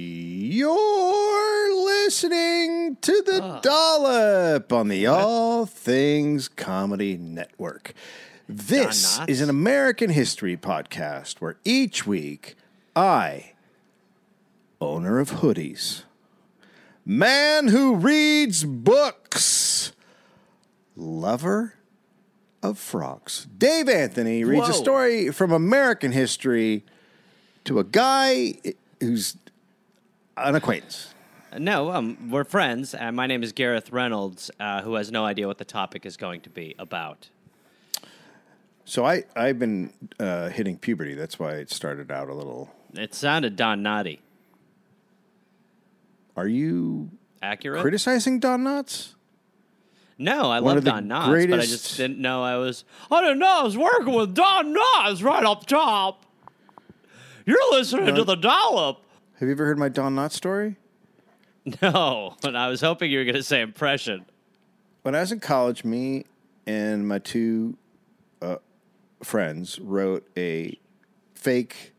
You're listening to the Dollop on the All Things Comedy Network. This is an American history podcast where each week I, owner of hoodies, man who reads books, lover of frogs, Dave Anthony reads a story from American history to a guy who's an acquaintance. No, um, we're friends, and my name is Gareth Reynolds, uh, who has no idea what the topic is going to be about. So I I've been uh, hitting puberty. That's why it started out a little. It sounded Don Knotty. Are you Accurate? criticizing Don Knotts? no, I One love of the Don Knotts, but I greatest- just didn't know I was. I didn't know I was working with Don Knotts right up top. You're listening to the dollop. Have you ever heard my Don Knotts story? No, but I was hoping you were going to say impression. When I was in college, me and my two uh, friends wrote a fake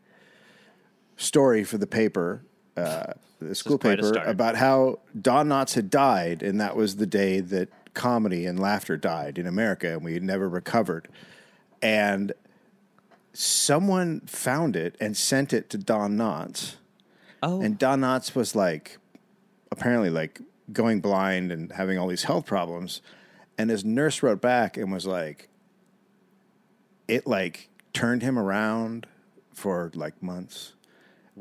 story for the paper, uh, the school paper, about how Don Knotts had died, and that was the day that comedy and laughter died in America, and we had never recovered. And someone found it and sent it to Don Knotts. Oh, And Don Knotts was like, apparently, like going blind and having all these health problems. And his nurse wrote back and was like, it like turned him around for like months.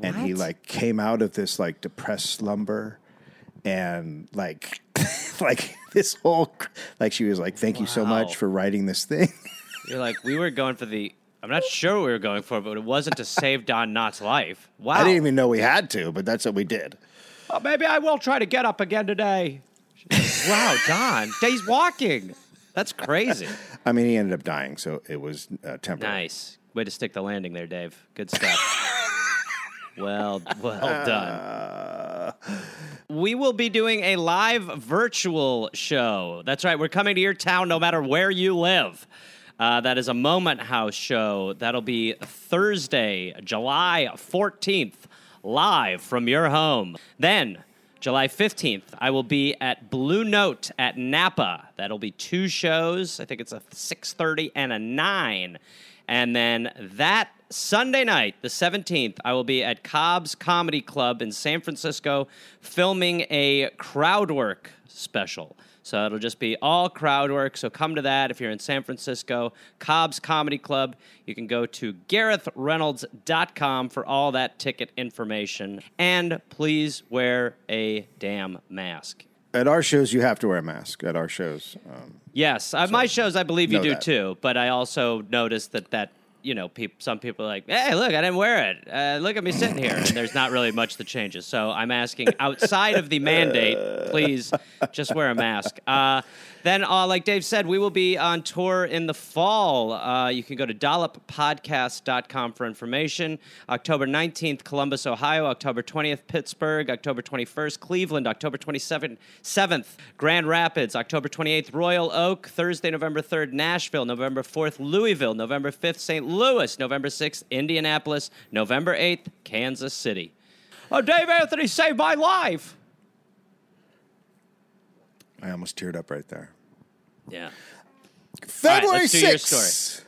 And he like came out of this like depressed slumber and like, like this whole, like she was like, thank you so much for writing this thing. you're like, we were going for the. I'm not sure what we were going for, but it wasn't to save Don Knott's life. Wow. I didn't even know we had to, but that's what we did. Oh, maybe I will try to get up again today. wow, Don. He's walking. That's crazy. I mean, he ended up dying, so it was uh, temporary. Nice. Way to stick the landing there, Dave. Good stuff. well, well done. We will be doing a live virtual show. That's right. We're coming to your town no matter where you live. Uh, that is a Moment House show. That'll be Thursday, July 14th, live from your home. Then, July 15th, I will be at Blue Note at Napa. That'll be two shows. I think it's a 6:30 and a 9. And then that Sunday night, the 17th, I will be at Cobb's Comedy Club in San Francisco filming a crowd work special. So it'll just be all crowd work. So come to that if you're in San Francisco. Cobb's Comedy Club. You can go to GarethReynolds.com for all that ticket information. And please wear a damn mask. At our shows, you have to wear a mask. At our shows, um, Yes, uh, my shows I believe you do that. too. But I also noticed that that you know peop, some people are like, hey, look, I didn't wear it. Uh, look at me sitting here, and there's not really much that changes. So I'm asking outside of the mandate, please just wear a mask. Uh, then, uh, like Dave said, we will be on tour in the fall. Uh, you can go to dolloppodcast.com for information. October 19th, Columbus, Ohio. October 20th, Pittsburgh. October 21st, Cleveland. October 27th, 7th, Grand Rapids. October 28th, Royal Oak. Thursday, November 3rd, Nashville. November 4th, Louisville. November 5th, St. Louis. November 6th, Indianapolis. November 8th, Kansas City. Oh, Dave Anthony saved my life. I almost teared up right there. Yeah. February let's 6th,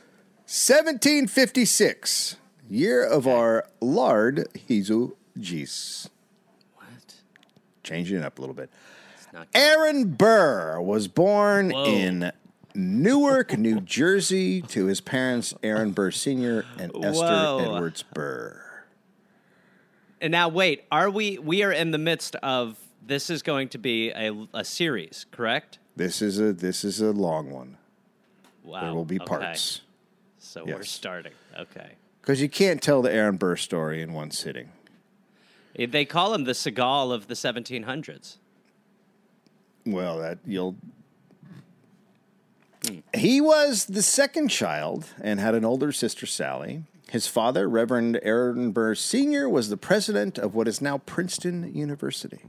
1756, year of our Lord Jesus Gis. What? Changing it up a little bit. Aaron Burr was born Whoa. in Newark, New Jersey, to his parents, Aaron Burr Sr. and Esther Whoa. Edwards Burr. And now, wait, are we? We are in the midst of this. Is going to be a, a series, correct? This is a this is a long one. Wow. There will be okay. parts So we're starting. Okay. because you can't tell the Aaron Burr story in one sitting. They call him the Seagal of the 1700s. Well, that you'll. Hmm. He was the second child and had an older sister, Sally. His father, Reverend Aaron Burr Sr., was the president of what is now Princeton University.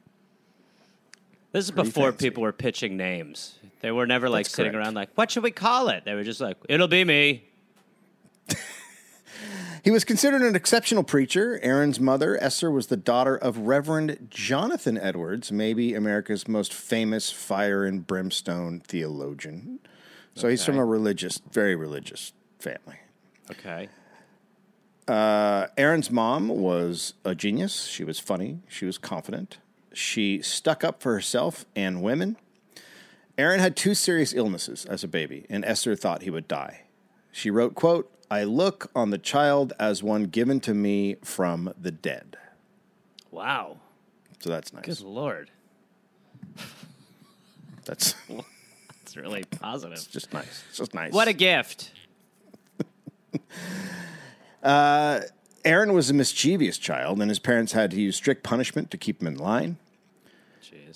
This is before fancy. people were pitching names. They were never like That's sitting correct. around like, "What should we call it?" They were just like, "It'll be me." He was considered an exceptional preacher. Aaron's mother, Esther, was the daughter of Reverend Jonathan Edwards, maybe America's most famous fire and brimstone theologian. So he's from a religious, very religious family. Okay. Uh, Aaron's mom was a genius. She was funny. She was confident. She stuck up for herself and women. Aaron had two serious illnesses as a baby, and Esther thought he would die. She wrote, quote, I look on the child as one given to me from the dead. Wow. So that's nice. Good lord. That's It's really positive. just nice. It's just nice. What a gift. Uh, Aaron was a mischievous child, and his parents had to use strict punishment to keep him in line.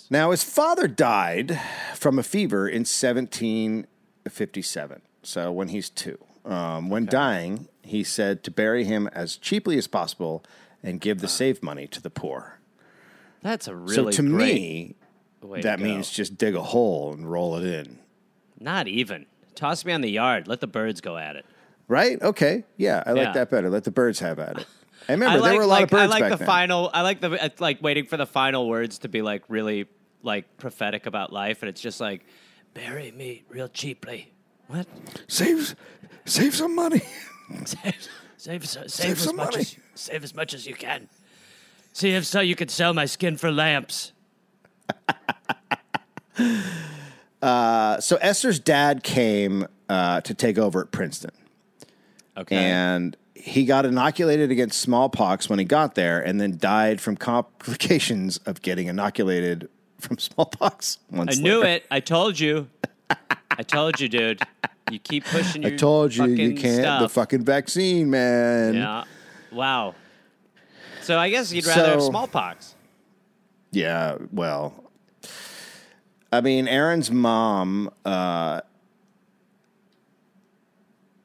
Now, his father died from a fever in 1757. So when he's two. Um, when dying, he said to bury him as cheaply as possible and give the save money to the poor. That's a really so to me, that means just dig a hole and roll it in. not even. Toss me on the yard. Let the birds go at it. Right? Okay. Yeah, I like Yeah. that better. Let the birds have at it. I remember I like, there were a lot like, of birds I like the then. final. I like the uh, like waiting for the final words to be like really like prophetic about life, and it's just like bury me real cheaply. What? Save, save some money. Save, save, save, Save as much money. as save as much as you can. See if so you could sell my skin for lamps. Uh, so Esther's dad came uh, to take over at Princeton. Okay. and he got inoculated against smallpox when he got there and then died from complications of getting inoculated from smallpox I knew later. it. I told you. I told you, dude. You keep pushing your I told you you can't the fucking vaccine, man. Yeah. Wow. So I guess you'd rather have smallpox. Yeah, well, I mean, Aaron's mom uh,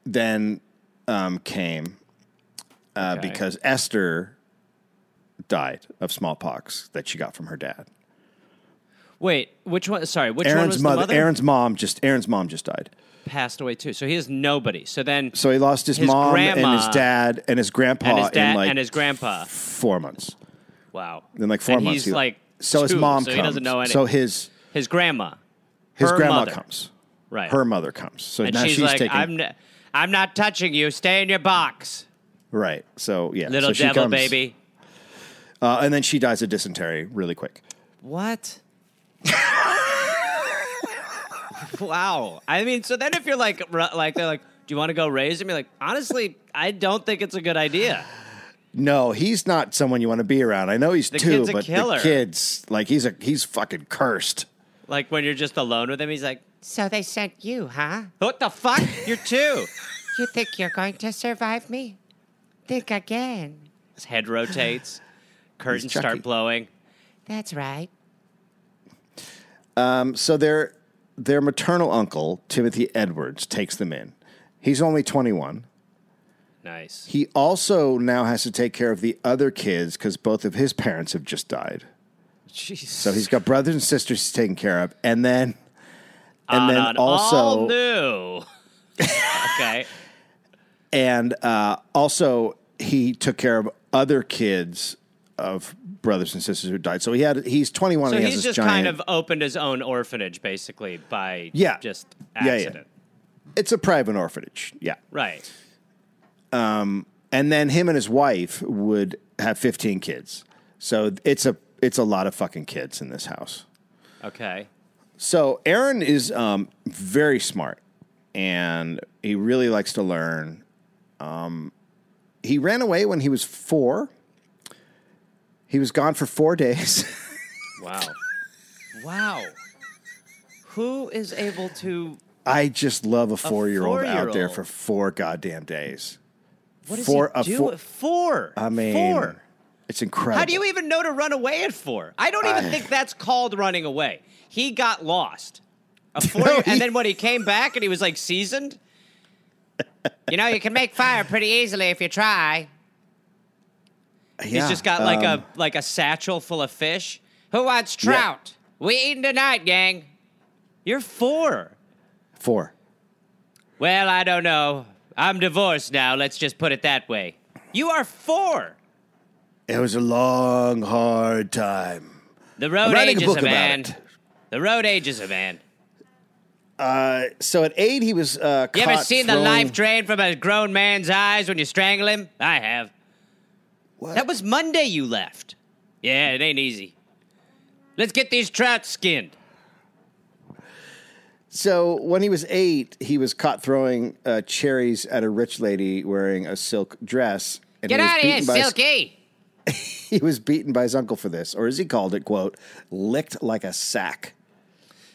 then um, came uh, Okay. because Esther died of smallpox that she got from her dad. Wait, which one? Sorry, which one Aaron's was mother, the mother? Aaron's mom just Aaron's mom just died. passed away too. So he has nobody. So then So he lost his, His mom and his dad and his grandpa and his dad in like and his grandpa. four months. Wow. In like four and months, He's he- like so his mom so comes. he doesn't know any. So his his grandma, his grandma mother. comes. right? Her mother comes. So and now she's, she's, like, taking "I'm, n- I'm not touching you. Stay in your box, right. So yeah, little so she devil comes, baby." Uh, and then she dies of dysentery really quick. What? Wow. I mean, so then if you're like, like they're like, "Do you want to go raise him?" You're like, honestly, I don't think it's a good idea. No, he's not someone you want to be around. I know he's The two, but killer. the kid's like he's a he's fucking cursed. Like when you're just alone with him, he's like, So they sent you, huh? "What the fuck? You're two. You think you're going to survive me? Think again. His head rotates, curtains start blowing. That's right. Um, so their their maternal uncle Timothy Edwards takes them in. He's only twenty one. Nice. He also now has to take care of the other kids because both of his parents have just died. Jeez. So he's got brothers and sisters he's taking care of, and then and On then an also all new. okay. and uh, also he took care of other kids of brothers and sisters who died. So he had he's twenty one. So and he he's has just this kind of opened his own orphanage, basically, by Yeah. just Yeah, yeah. accident. it's a private orphanage. Yeah, Right. Um, and then him and his wife would have fifteen kids. So it's a it's a lot of fucking kids in this house. Okay. So Aaron is um, very smart, and he really likes to learn. Um, he ran away when he was four. He was gone for four days. Wow. wow. Who is able to? I just love a four-year-old out there for four goddamn days. What does Four- he do? four- four. I mean, four. it's incredible. How do you even know to run away at four? I don't even I- think that's called running away. He got lost. A four, No, he- and then when he came back and he was like seasoned. You know, you can make fire pretty easily if you try. He's just got like um, a like a satchel full of fish. Who wants trout? We eating tonight, gang. You're four. four. Well, I don't know. I'm divorced now. Let's just put it that way. You are four. It was a long, hard time. The road a ages a about man. it. The road ages a man. Uh, So at eight, he was. Uh, You ever seen the life drain from a grown man's eyes when you strangle him? I have. What? That was Monday you left. Yeah, it ain't easy. Let's get these trout skinned. So when he was eight, he was caught throwing uh, cherries at a rich lady wearing a silk dress. And Get he was out of here, beaten by his- Silky. he was beaten by his uncle for this, or as he called it, "quote licked like a sack."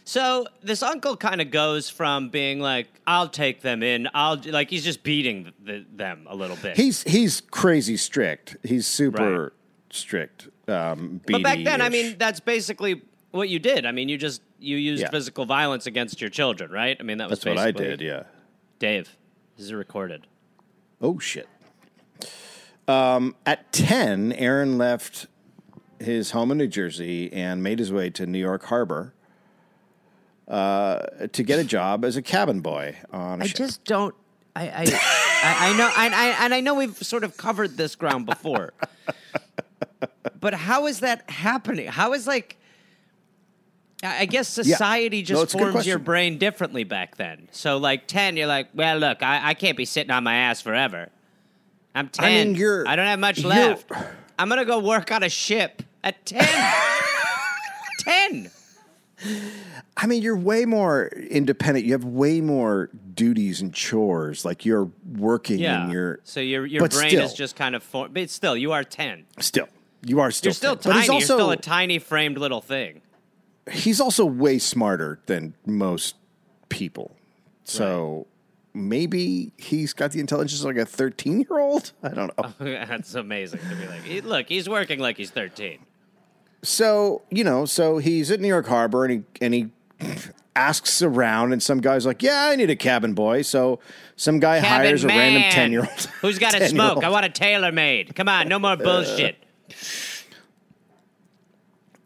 So this uncle kind of goes from being like, "I'll take them in," I'll like he's just beating the, them a little bit. He's he's crazy strict. He's super Right. strict. Um, but back then, I mean, that's basically what you did. I mean, you just you used Yeah. physical violence against your children, right? I mean, that was that's what I did. Yeah. Dave, this is recorded. Oh shit. Um, at ten, Aaron left his home in New Jersey and made his way to New York Harbor uh, to get a job as a cabin boy on a I ship. I just don't. I I, I, I know, I, I, and I know we've sort of covered this ground before, but how is that happening? How is like? I guess society No, just good forms your brain differently back then. So, like ten, you're like, well, look, I, I can't be sitting on my ass forever. I'm ten. I mean, you're- I don't have much left. I'm gonna go work on a ship at ten. ten. I mean, you're way more independent. You have way more duties and chores. Like you're working Yeah. and you're so your your brain still. is just kind of formed. But still, you are ten. still you are still You're still 10. tiny. But he's also You're still a tiny framed little thing. he's also way smarter than most people. So maybe he's got the intelligence of like a 13 year old. I don't know. That's amazing to be like, look, he's working like he's 13. So you know, so he's at New York Harbor and he and he asks around, and some guy's like, "Yeah, I need a cabin boy." So some guy Cabin hires a random 10 year old. Who's got a smoke? I want a tailor made. Come on, no more uh, bullshit.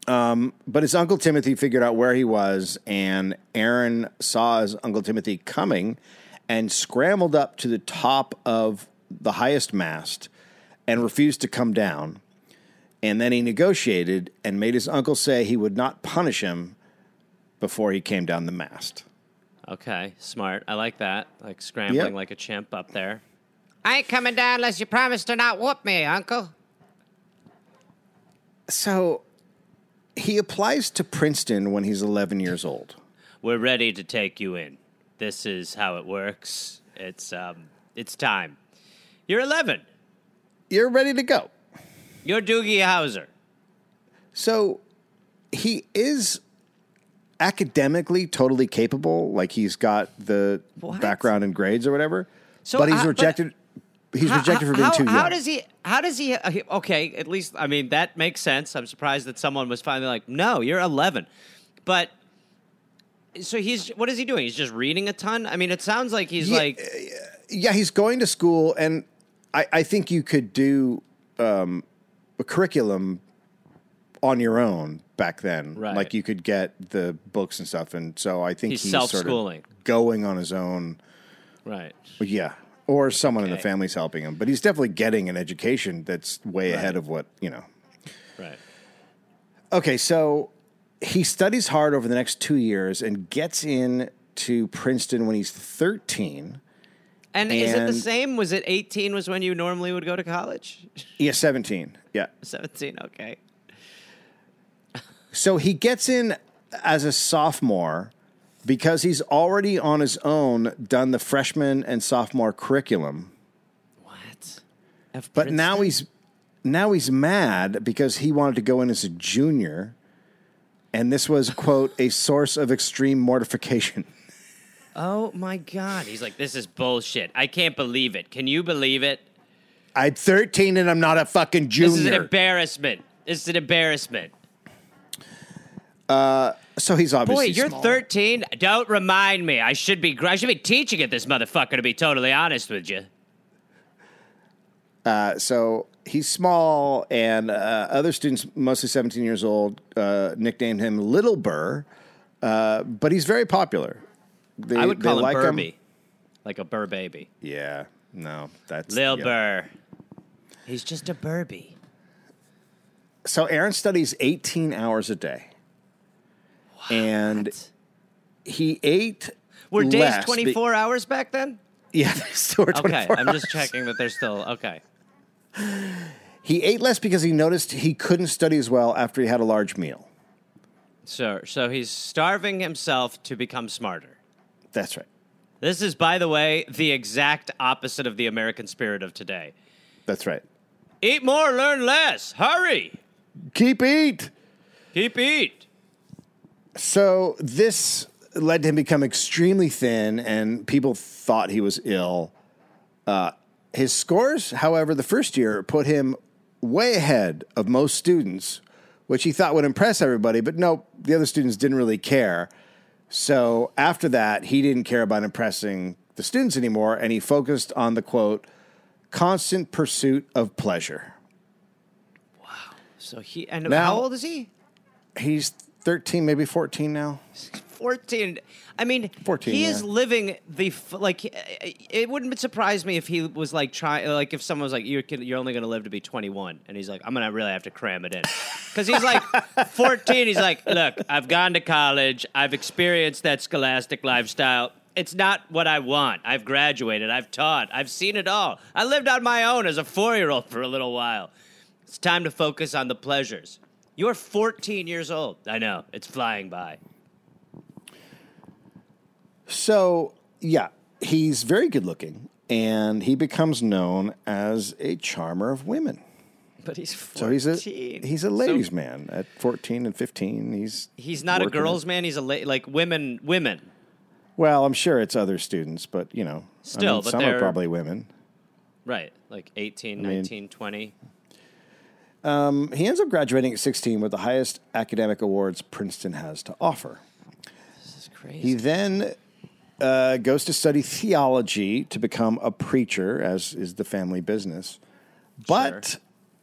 Um, but his uncle Timothy figured out where he was, and Aaron saw his uncle Timothy coming and scrambled up to the top of the highest mast and refused to come down. And then he negotiated and made his uncle say he would not punish him before he came down the mast. Okay, smart. I like that. Like scrambling Yep. like a chimp up there. I ain't coming down unless you promise to not whoop me, Uncle. So he applies to Princeton when he's 11 years old. We're ready to take you in. This is how it works. It's um, it's time. You're 11. You're ready to go. You're Doogie Howser. So he is academically totally capable. Like he's got the What? background and grades or whatever. So, but he's uh, but- rejected. he's How- rejected for being how, too young. How does he? How does he? uh, Okay, at least I mean that makes sense. I'm surprised that someone was finally like, "No, you're 11," but so he's what is he doing? He's just reading a ton. I mean, it sounds like he's Yeah, like, yeah, he's going to school, and I, I think you could do um, curriculum on your own back then. Right. Like you could get the books and stuff, and so I think He's he's, sort self-schooling. of going on his own. right. Yeah. Or someone in the Okay. family's helping him, but he's definitely getting an education that's way Right. ahead of what you know. Right. Okay, so he studies hard over the next two years and gets in to Princeton when he's 13. And, is it the same? Was it 18 was when you normally would go to college? Yeah, 17. Yeah. 17, okay. So he gets in as a sophomore because he's already on his own done the freshman and sophomore curriculum. What? F. But now he's now he's mad because he wanted to go in as a junior. And this was, quote, a source of extreme mortification. Oh my god. He's like, this is bullshit. I can't believe it. Can you believe it? I'm 13 and I'm not a fucking junior. This is an embarrassment. This is an embarrassment. Uh, so he's obviously. Boy, you're small. 13. Don't remind me. I should be. I should be teaching at this motherfucker. To be totally honest with you. Uh, so he's small, and uh, other students, mostly 17 years old, uh, nicknamed him Little Burr. Uh, but he's very popular. They, I would they call him like Burby, like a Burr baby. Yeah, no, that's Lil yeah. Burr. He's just a Burby. So Aaron studies 18 hours a day. And he ate Were days less be- 24 hours back then? yeah, they still were Okay, 24 I'm just checking that they're still okay. He ate less because he noticed he couldn't study as well after he had a large meal. So, so he's starving himself to become smarter. That's right. This is, by the way, the exact opposite of the American spirit of today. That's right. Eat more, learn less. Hurry. Keep eat. Keep eat. So this led to him become extremely thin, and people thought he was ill. Uh, his scores, however, the first year put him way ahead of most students, which he thought would impress everybody. But no, the other students didn't really care. So after that, he didn't care about impressing the students anymore, and he focused on the quote, constant pursuit of pleasure. Wow. So he and Now- how old is he? He's 13, maybe 14 now. 14. I mean, 14, he is living the f- like it wouldn't surprise me if he was like trying like if someone was like you're kid- you're only going to live to be 21 and he's like I'm going to really have to cram it in. Cuz he's like 14 he's like look, I've gone to college, I've experienced that scholastic lifestyle. It's not what I want. I've graduated, I've taught, I've seen it all. I lived on my own as a 4-year-old for a little while. It's time to focus on the pleasures. You're 14 years old. I know. It's flying by. So, yeah, he's very good looking and he becomes known as a charmer of women. But he's 14. So he's a he's a ladies' So man at 14 and 15. He's he's not a girls' man. He's a la- like women. Women. Well, I'm sure it's other students, but you know, I Still, mean, but some they're- probably women. Right. Like 18, mean- 19, 20. Um, he ends up graduating at 16 with the highest academic awards Princeton has to offer. This is crazy. He then uh, goes to study theology to become a preacher, as is the family business. But Sure.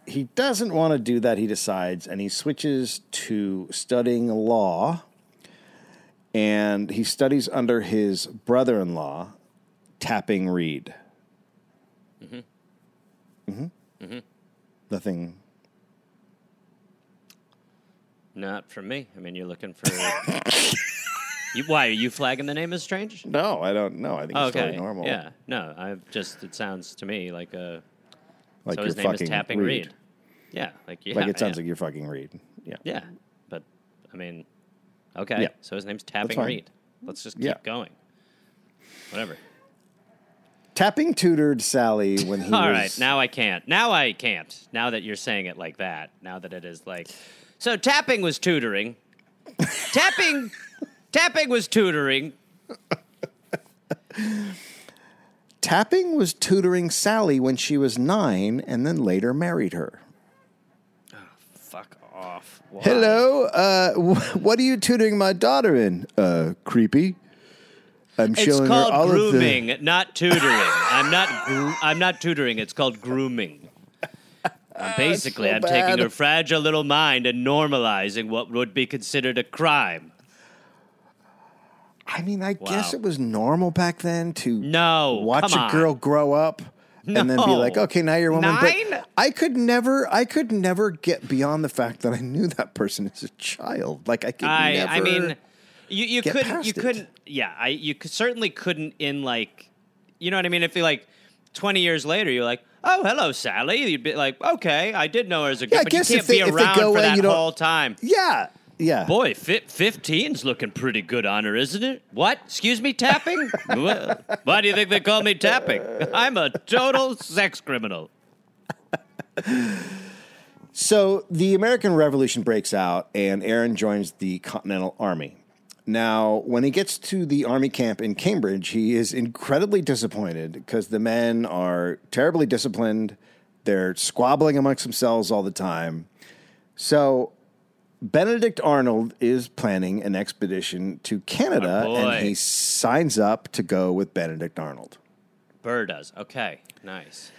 he doesn't want to do that, he decides, and he switches to studying law. And he studies under his brother in law, Tapping Reeve. Mm-hmm. Mm-hmm. Nothing. Not for me. I mean, you're looking for. you, why are you flagging the name as strange? No, I don't know. I think it's okay. totally normal. Yeah. No. I just. It sounds to me like a. Like so his name is Tapping Reeve. Reed. Yeah. Like yeah. Like it sounds yeah. like you're fucking Reed. Yeah. Yeah. But I mean, okay. Yeah. So his name's Tapping. Reed. Let's just keep Yeah. going. Whatever. Tapping tutored Sally when he All was. right, now I can't. Now I can't. Now that you're saying it like that. Now that it is like, so tapping was tutoring. tapping, tapping was tutoring. Tapping was tutoring Sally when she was nine and then later married her. Fuck off. Why? Hello, uh, wh- what are you tutoring my daughter in? Uh, creepy. I'm It's showing called her all grooming, of the. not tutoring. I'm not. Gro- I'm not tutoring. It's called grooming. Uh, basically, so I'm taking her fragile little mind and normalizing what would be considered a crime. I mean, I guess it was normal back then to No, watch a girl grow up and then be like, okay, now you're a woman. Nine? But I could never, I could never get beyond the fact that I knew that person as a child. Like I could I never. I mean, you you couldn't you it. couldn't yeah I you could, certainly couldn't in like you know what I mean if you like twenty years later you're like oh hello Sally you'd be like okay I did know her as a Yeah, I but you guess can't if they- be around go for away, that whole time. yeah, yeah. Boy, fi- 15's looking pretty good on her, isn't it? What? Excuse me, tapping? Why do you think they call me tapping? I'm a total sex criminal. So the American Revolution breaks out, and Aaron joins the Continental Army. Now, when he gets to the army camp in Cambridge, he is incredibly disappointed because the men are terribly disciplined. They're squabbling amongst themselves all the time. So, Benedict Arnold is planning an expedition to Canada, and he signs up to go with Benedict Arnold. Burr does. Okay, nice.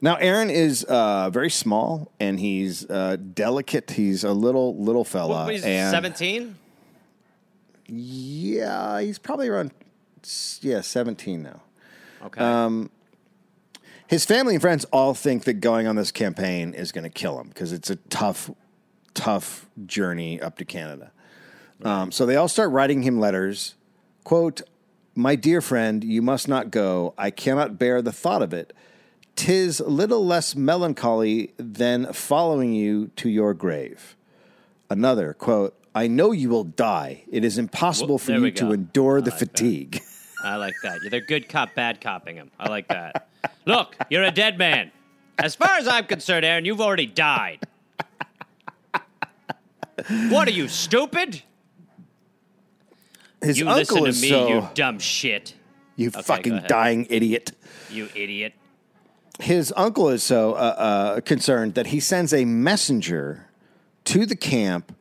Now, Aaron is uh, very small and he's uh, delicate. He's a little little fella. What, he's and 17? Yeah, he's probably around yeah seventeen now. Okay. Um, his family and friends all think that going on this campaign is going to kill him because it's a tough, tough journey up to Canada. Um, so they all start writing him letters. Quote, My dear friend, you must not go. I cannot bear the thought of it. Tis little less melancholy than following you to your grave. Another quote, I know you will die. It is impossible Whoop, for you to endure I the like that. fatigue. I like that. They're good cop, bad copping him. I like that. Look, you're a dead man. As far as I'm concerned, Aaron, you've already died. What are you, stupid? His You uncle listen to is me, so you dumb shit. you go fucking ahead. dying idiot. You idiot. his uncle is so uh, uh, concerned that he sends a messenger to the camp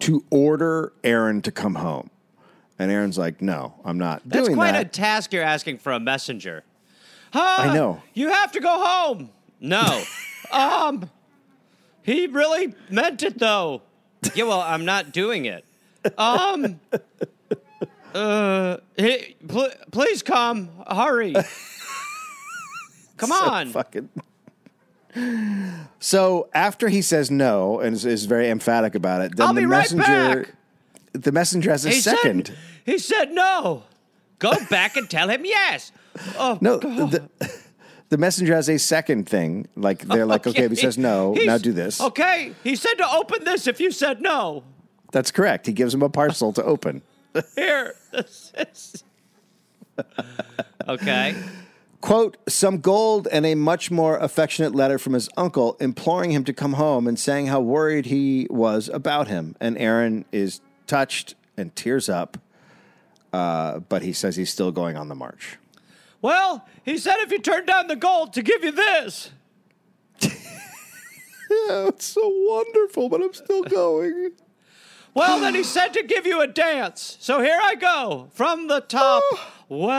to order Aaron to come home. And Aaron's like, "No, I'm not That's doing quite a task you're asking for a messenger. Huh? I know. You have to go home. No. um, he really meant it though. Yeah, well, I'm not doing it. Um, uh, he, pl- please come. Hurry. Come So on. fucking. So after he says no and is, is very emphatic about it, then I'll the be right messenger, back. the messenger has a he second. Said, he said no. Go back and tell him yes. Oh, no, the, the messenger has a second thing. Like they're like, okay, if he says no, He's- now do this. Okay, he said to open this if you said no. That's correct. He gives him a parcel to open. Here. This is... okay. quote, some gold and a much more affectionate letter from his uncle imploring him to come home and saying how worried he was about him. And Aaron is touched and tears up, uh, but he says he's still going on the march. Well, he said if you turn down the gold to give you this. Yeah, it's so wonderful, but I'm still going. Well, then he said to give you a dance. So here I go from the top. Oh. Well,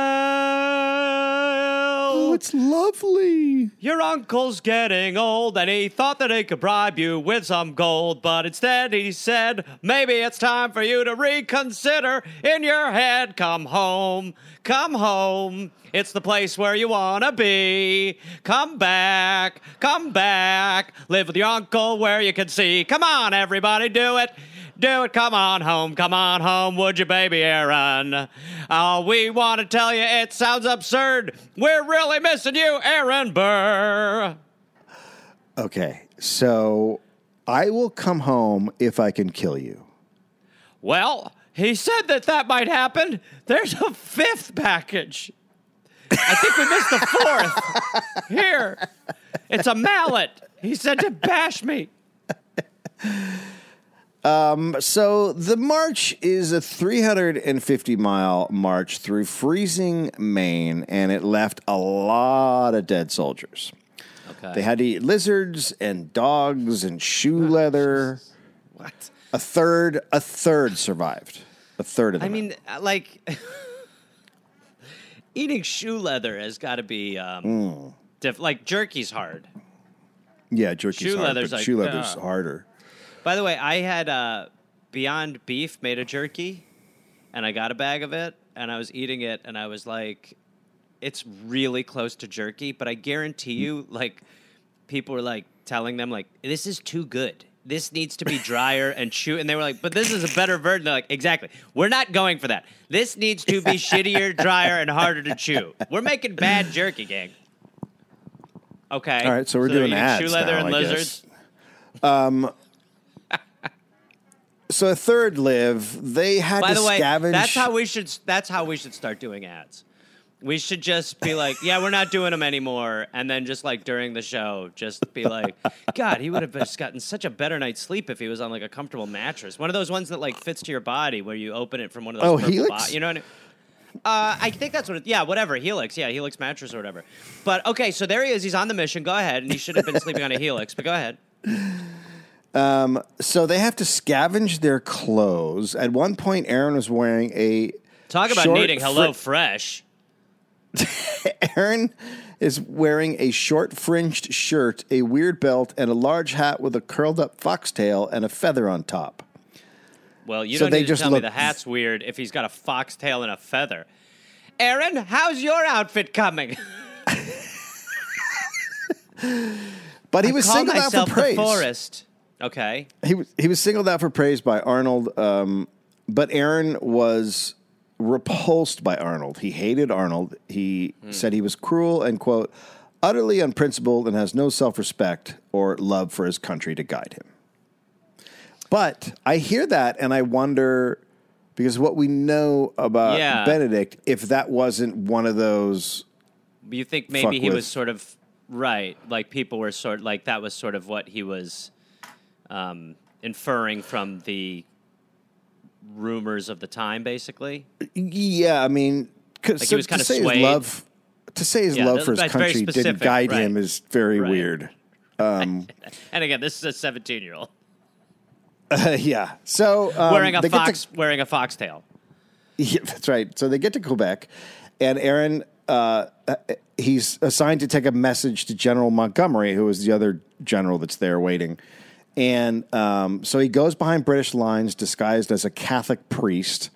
Oh, it's lovely. Your uncle's getting old, and he thought that he could bribe you with some gold, but instead he said, Maybe it's time for you to reconsider in your head. Come home, come home. It's the place where you want to be. Come back, come back. Live with your uncle where you can see. Come on, everybody, do it. Do it, come on home, come on home, would you, baby Aaron? Oh, we want to tell you it sounds absurd. We're really missing you, Aaron Burr. Okay, so I will come home if I can kill you. Well, he said that that might happen. There's a fifth package. I think we missed the fourth. Here, it's a mallet. He said to bash me. So the march is a 350 mile march through freezing Maine, and it left a lot of dead soldiers. Okay. They had to eat lizards and dogs and shoe leather. what? A third, a third survived. A third of them. I mean, like eating shoe leather has got to be um, diff- like jerky's hard. yeah, jerky's shoe hard, leather's but like, shoe leather's uh, harder. By the way, I had uh, Beyond Beef made a jerky, and I got a bag of it, and I was eating it, and I was like, "It's really close to jerky," but I guarantee you, like, people were like telling them, like, "This is too good. This needs to be drier and chew." And they were like, "But this is a better version." They're like, "Exactly. We're not going for that. This needs to be shittier, drier, and harder to chew. We're making bad jerky, gang." Okay. All right, so we're they're doing eating ads shoe leather now, and I lizards. guess. So a third live. They had By to the way, scavenge. that's how we should. That's how we should start doing ads. We should just be like, yeah, we're not doing them anymore, and then just like during the show, just be like, God, he would have just gotten such a better night's sleep if he was on like a comfortable mattress, one of those ones that like fits to your body, where you open it from one of those. Oh, Helix? bo- you know what I mean? Uh, I think that's what. It, yeah, whatever. Helix. Yeah, Helix mattress or whatever. But okay, so there he is. He's on the mission. Go ahead, and he should have been sleeping on a Helix. But go ahead. Um, so they have to scavenge their clothes. At one point, Aaron was wearing a Talk about needing Hello Fresh. Aaron is wearing a short fringed shirt, a weird belt, and a large hat with a curled up foxtail and a feather on top. Well, you So don't need to tell me the hat's weird if he's got a foxtail and a feather. Aaron, how's your outfit coming? But he was Call singled out for the forest. Okay. He was he was singled out for praise by Arnold, um, but Aaron was repulsed by Arnold. He hated Arnold. He said he was cruel and quote utterly unprincipled and has no self respect or love for his country to guide him. But I hear that and I wonder because what we know about Yeah. Benedict, if that wasn't one of those You think maybe he with. was sort of right, like people were sort like that was sort of what he was um, inferring from the rumors of the time, basically. Yeah, I mean, 'cause- Like he so was to say his love to say his Yeah, love for his country didn't guide right. him is very Right. weird. And again, this is a seventeen-year-old yeah. So um, wearing a they get to- fox wearing a foxtail. Yeah, that's right. So they get to Quebec, and Aaron uh, uh, he's assigned to take a message to General Montgomery, who is the other general that's there waiting. And um, so he goes behind British lines disguised as a Catholic priest,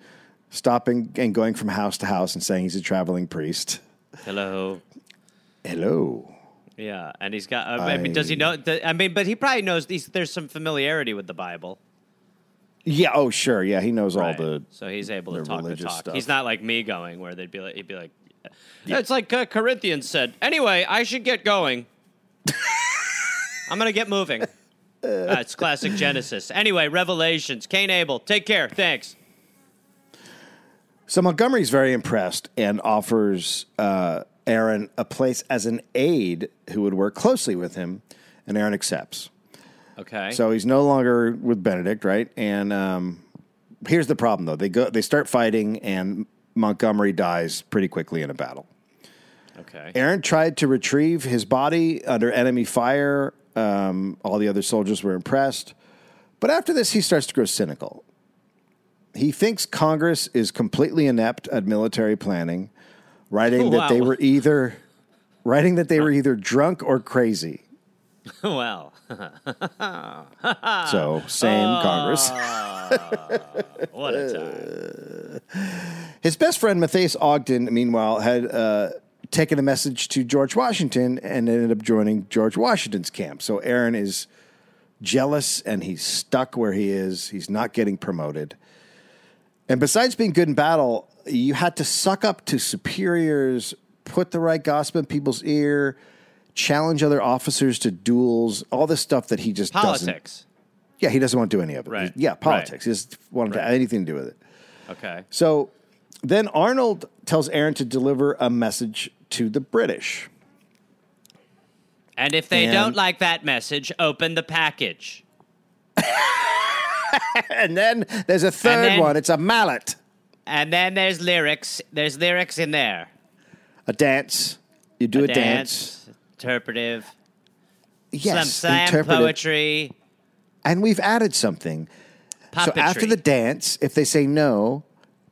stopping and going from house to house and saying he's a traveling priest. Hello. Hello. Yeah, and he's got. Uh, I, mean, does he know? th- I mean, but he probably knows. These, there's some familiarity with the Bible. Yeah. Oh, sure. Yeah, he knows all the. so he's able to talk the talk. stuff. He's not like me going where they'd be like, he'd be like, it's like uh, Corinthians said. Anyway, I should get going. I'm gonna get moving. Uh, it's classic Genesis. Anyway, Revelations. Cain Abel. Take care. Thanks. So Montgomery's very impressed and offers uh, Aaron a place as an aide who would work closely with him, and Aaron accepts. Okay. So he's no longer with Benedict, right? And um, here's the problem, though: they go, they start fighting, and Montgomery dies pretty quickly in a battle. okay. Aaron tried to retrieve his body under enemy fire. Um, all the other soldiers were impressed. But after this, he starts to grow cynical. He thinks Congress is completely inept at military planning, writing that they were either writing that they were either drunk or crazy. well, So, same Congress. what a time. His best friend Matthias Ogden, meanwhile, had uh, taken a message to George Washington and ended up joining George Washington's camp. So Aaron is jealous and he's stuck where he is. He's not getting promoted. And besides being good in battle, you had to suck up to superiors, put the right gospel in people's ear, challenge other officers to duels, all this stuff that he just doesn't. Politics. Yeah, he doesn't want to do any of it. Right. Yeah, politics. He doesn't want to have anything to do with it. Okay. So then Arnold tells Aaron to deliver a message to the British. And if they And- don't like that message, open the package. And then there's a third then- one. It's a mallet, And then there's lyrics. There's lyrics in there. a dance. You do a, dance. interpretive, Yes, some slam interpretive. poetry, And we've added something. puppetry. So after the dance, if they say no,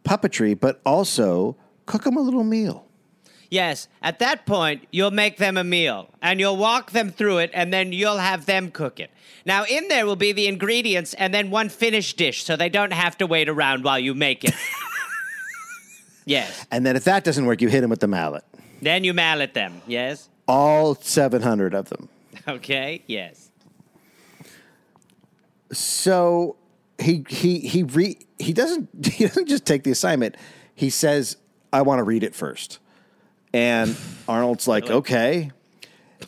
puppetry, but also cook them a little meal. Yes, at that point, you'll make them a meal and you'll walk them through it and then you'll have them cook it. Now, in there will be the ingredients and then one finished dish so they don't have to wait around while you make it. yes. And then if that doesn't work, you hit them with the mallet. Then you mallet them. Yes. All 700 of them. Okay. Yes. So he he he re, he doesn't he doesn't just take the assignment. He says, "I want to read it first. And Arnold's like, "Okay."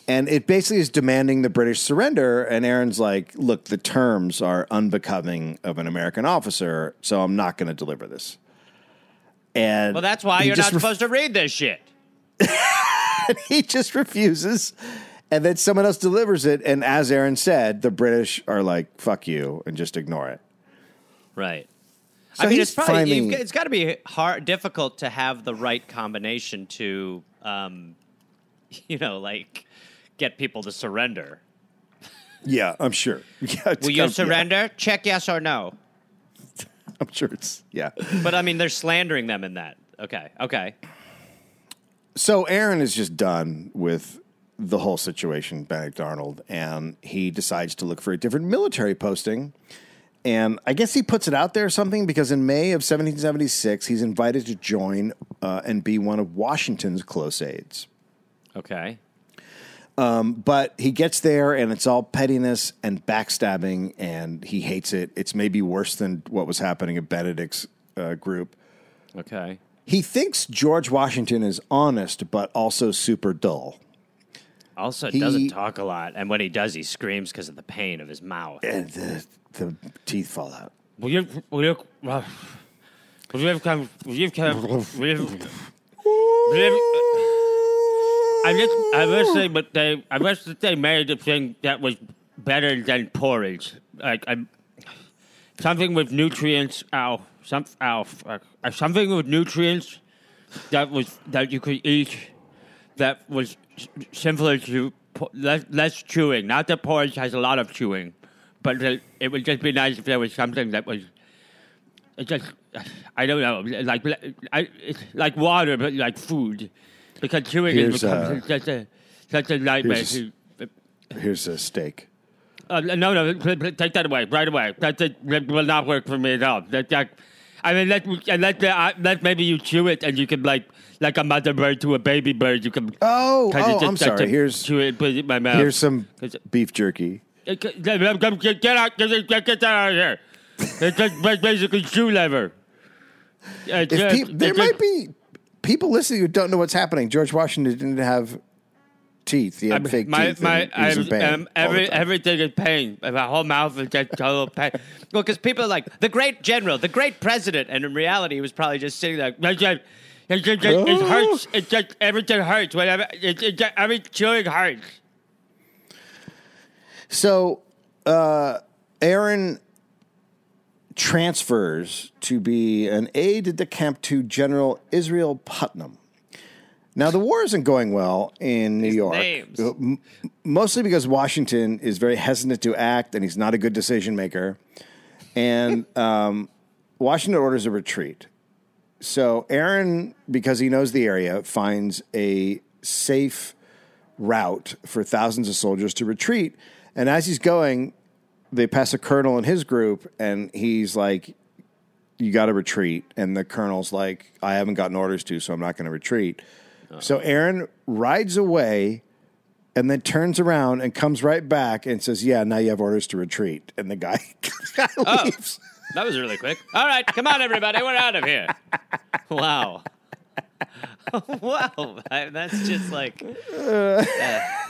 And it basically is demanding the British surrender. And Aaron's like, "Look, the terms are unbecoming of an American officer, so I'm not going to deliver this." And Well, that's why you're not ref- supposed to read this shit. he just refuses. And then someone else delivers it. And as Aaron said, the British are like, fuck you, and just ignore it. Right. So I mean, it's probably finding- you've, it's got to be hard, difficult to have the right combination to, um, you know, like get people to surrender. Yeah, I'm sure. Yeah, Will you yeah, surrender? Check yes or no. I'm sure it's, yeah. But I mean, they're slandering them in that. Okay. Okay. So Aaron is just done with the whole situation, Benedict Arnold, and he decides to look for a different military posting. And I guess he puts it out there or something because in May of 1776, he's invited to join uh, and be one of Washington's close aides. Okay. But he gets there and it's all pettiness and backstabbing, and he hates it. It's maybe worse than what was happening at Benedict's uh, group. Okay. He thinks George Washington is honest, but also super dull. Also, He- doesn't talk a lot, and when he does, he screams because of the pain of his mouth. And the, the teeth fall out. Will you? Will you? Uh, will you come? Will you come? Will you, will you, I just, I wish they, but they, I wish that they made a thing that was better than porridge. Like, I, something with nutrients. Ow, some, ow, fuck. Uh, something with nutrients that was that you could eat. That was s- simpler to less, less chewing. Not that porridge has a lot of chewing, but it would just be nice if there was something that was. Just, I don't know, like I, it's like water, but like food, because chewing Here's, is becomes uh, such a such a nightmare. here's To, Here's a steak. uh, no, no, take that away right away. That, that, that will not work for me at all. That, that, I mean, let let uh, let maybe you chew it and you can like like a mother bird to a baby bird. You can. Oh, oh, I'm sorry. Here's chew it, put it in my mouth. here's some beef jerky. Get, out! Get, get, that out of here! It's just basically shoe leather. It's If peop there it's might be people listening who don't know what's happening. George Washington didn't have teeth. He had I'm- fake my, teeth. my, and he was in I'm- pain um, every, everything is pain. My whole mouth is just total pain. Well, because people are like the great general, the great president, and in reality, he was probably just sitting there. It, just, it, it hurts. It just everything hurts. Whatever. It, it just, every chewing hurts. So, uh, Aaron transfers to be an aide de camp to General Israel Putnam. Now, the war isn't going well in New York, names. Mostly because Washington is very hesitant to act and he's not a good decision maker. And um, Washington orders a retreat. So, Aaron, because he knows the area, finds a safe route for thousands of soldiers to retreat. And as he's going, they pass a colonel in his group, and he's like, You got to retreat. And the colonel's like, I haven't gotten orders to, so I'm not going to retreat. Uh-huh. So Aaron rides away and then turns around and comes right back and says, Yeah, now you have orders to retreat. And the guy, guy oh, leaves. That was really quick. All right, come on, everybody, we're out of here. Wow. wow. That's just like. yeah.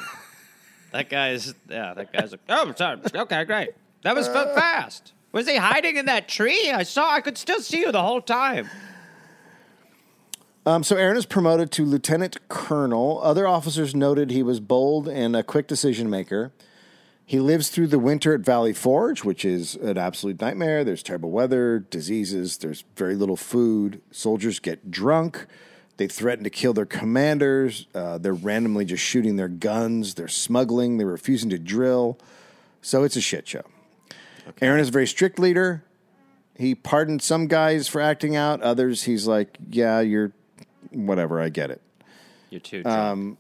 That guy's. Yeah, that guy's. Like, oh, sorry. Okay, great. That was fa- fast. Was he hiding in that tree? I saw. I could still see you the whole time. Um, so Aaron is promoted to lieutenant colonel. Other officers noted he was bold and a quick decision maker. He lives through the winter at Valley Forge, which is an absolute nightmare. There's terrible weather, diseases, there's very little food. Soldiers get drunk. They threaten to kill their commanders. Uh, they're randomly just shooting their guns. They're smuggling. They're refusing to drill. So it's a shit show. Aaron is a very strict leader. He pardoned some guys for acting out. Others, he's like, yeah, you're whatever. I get it. You're too drunk.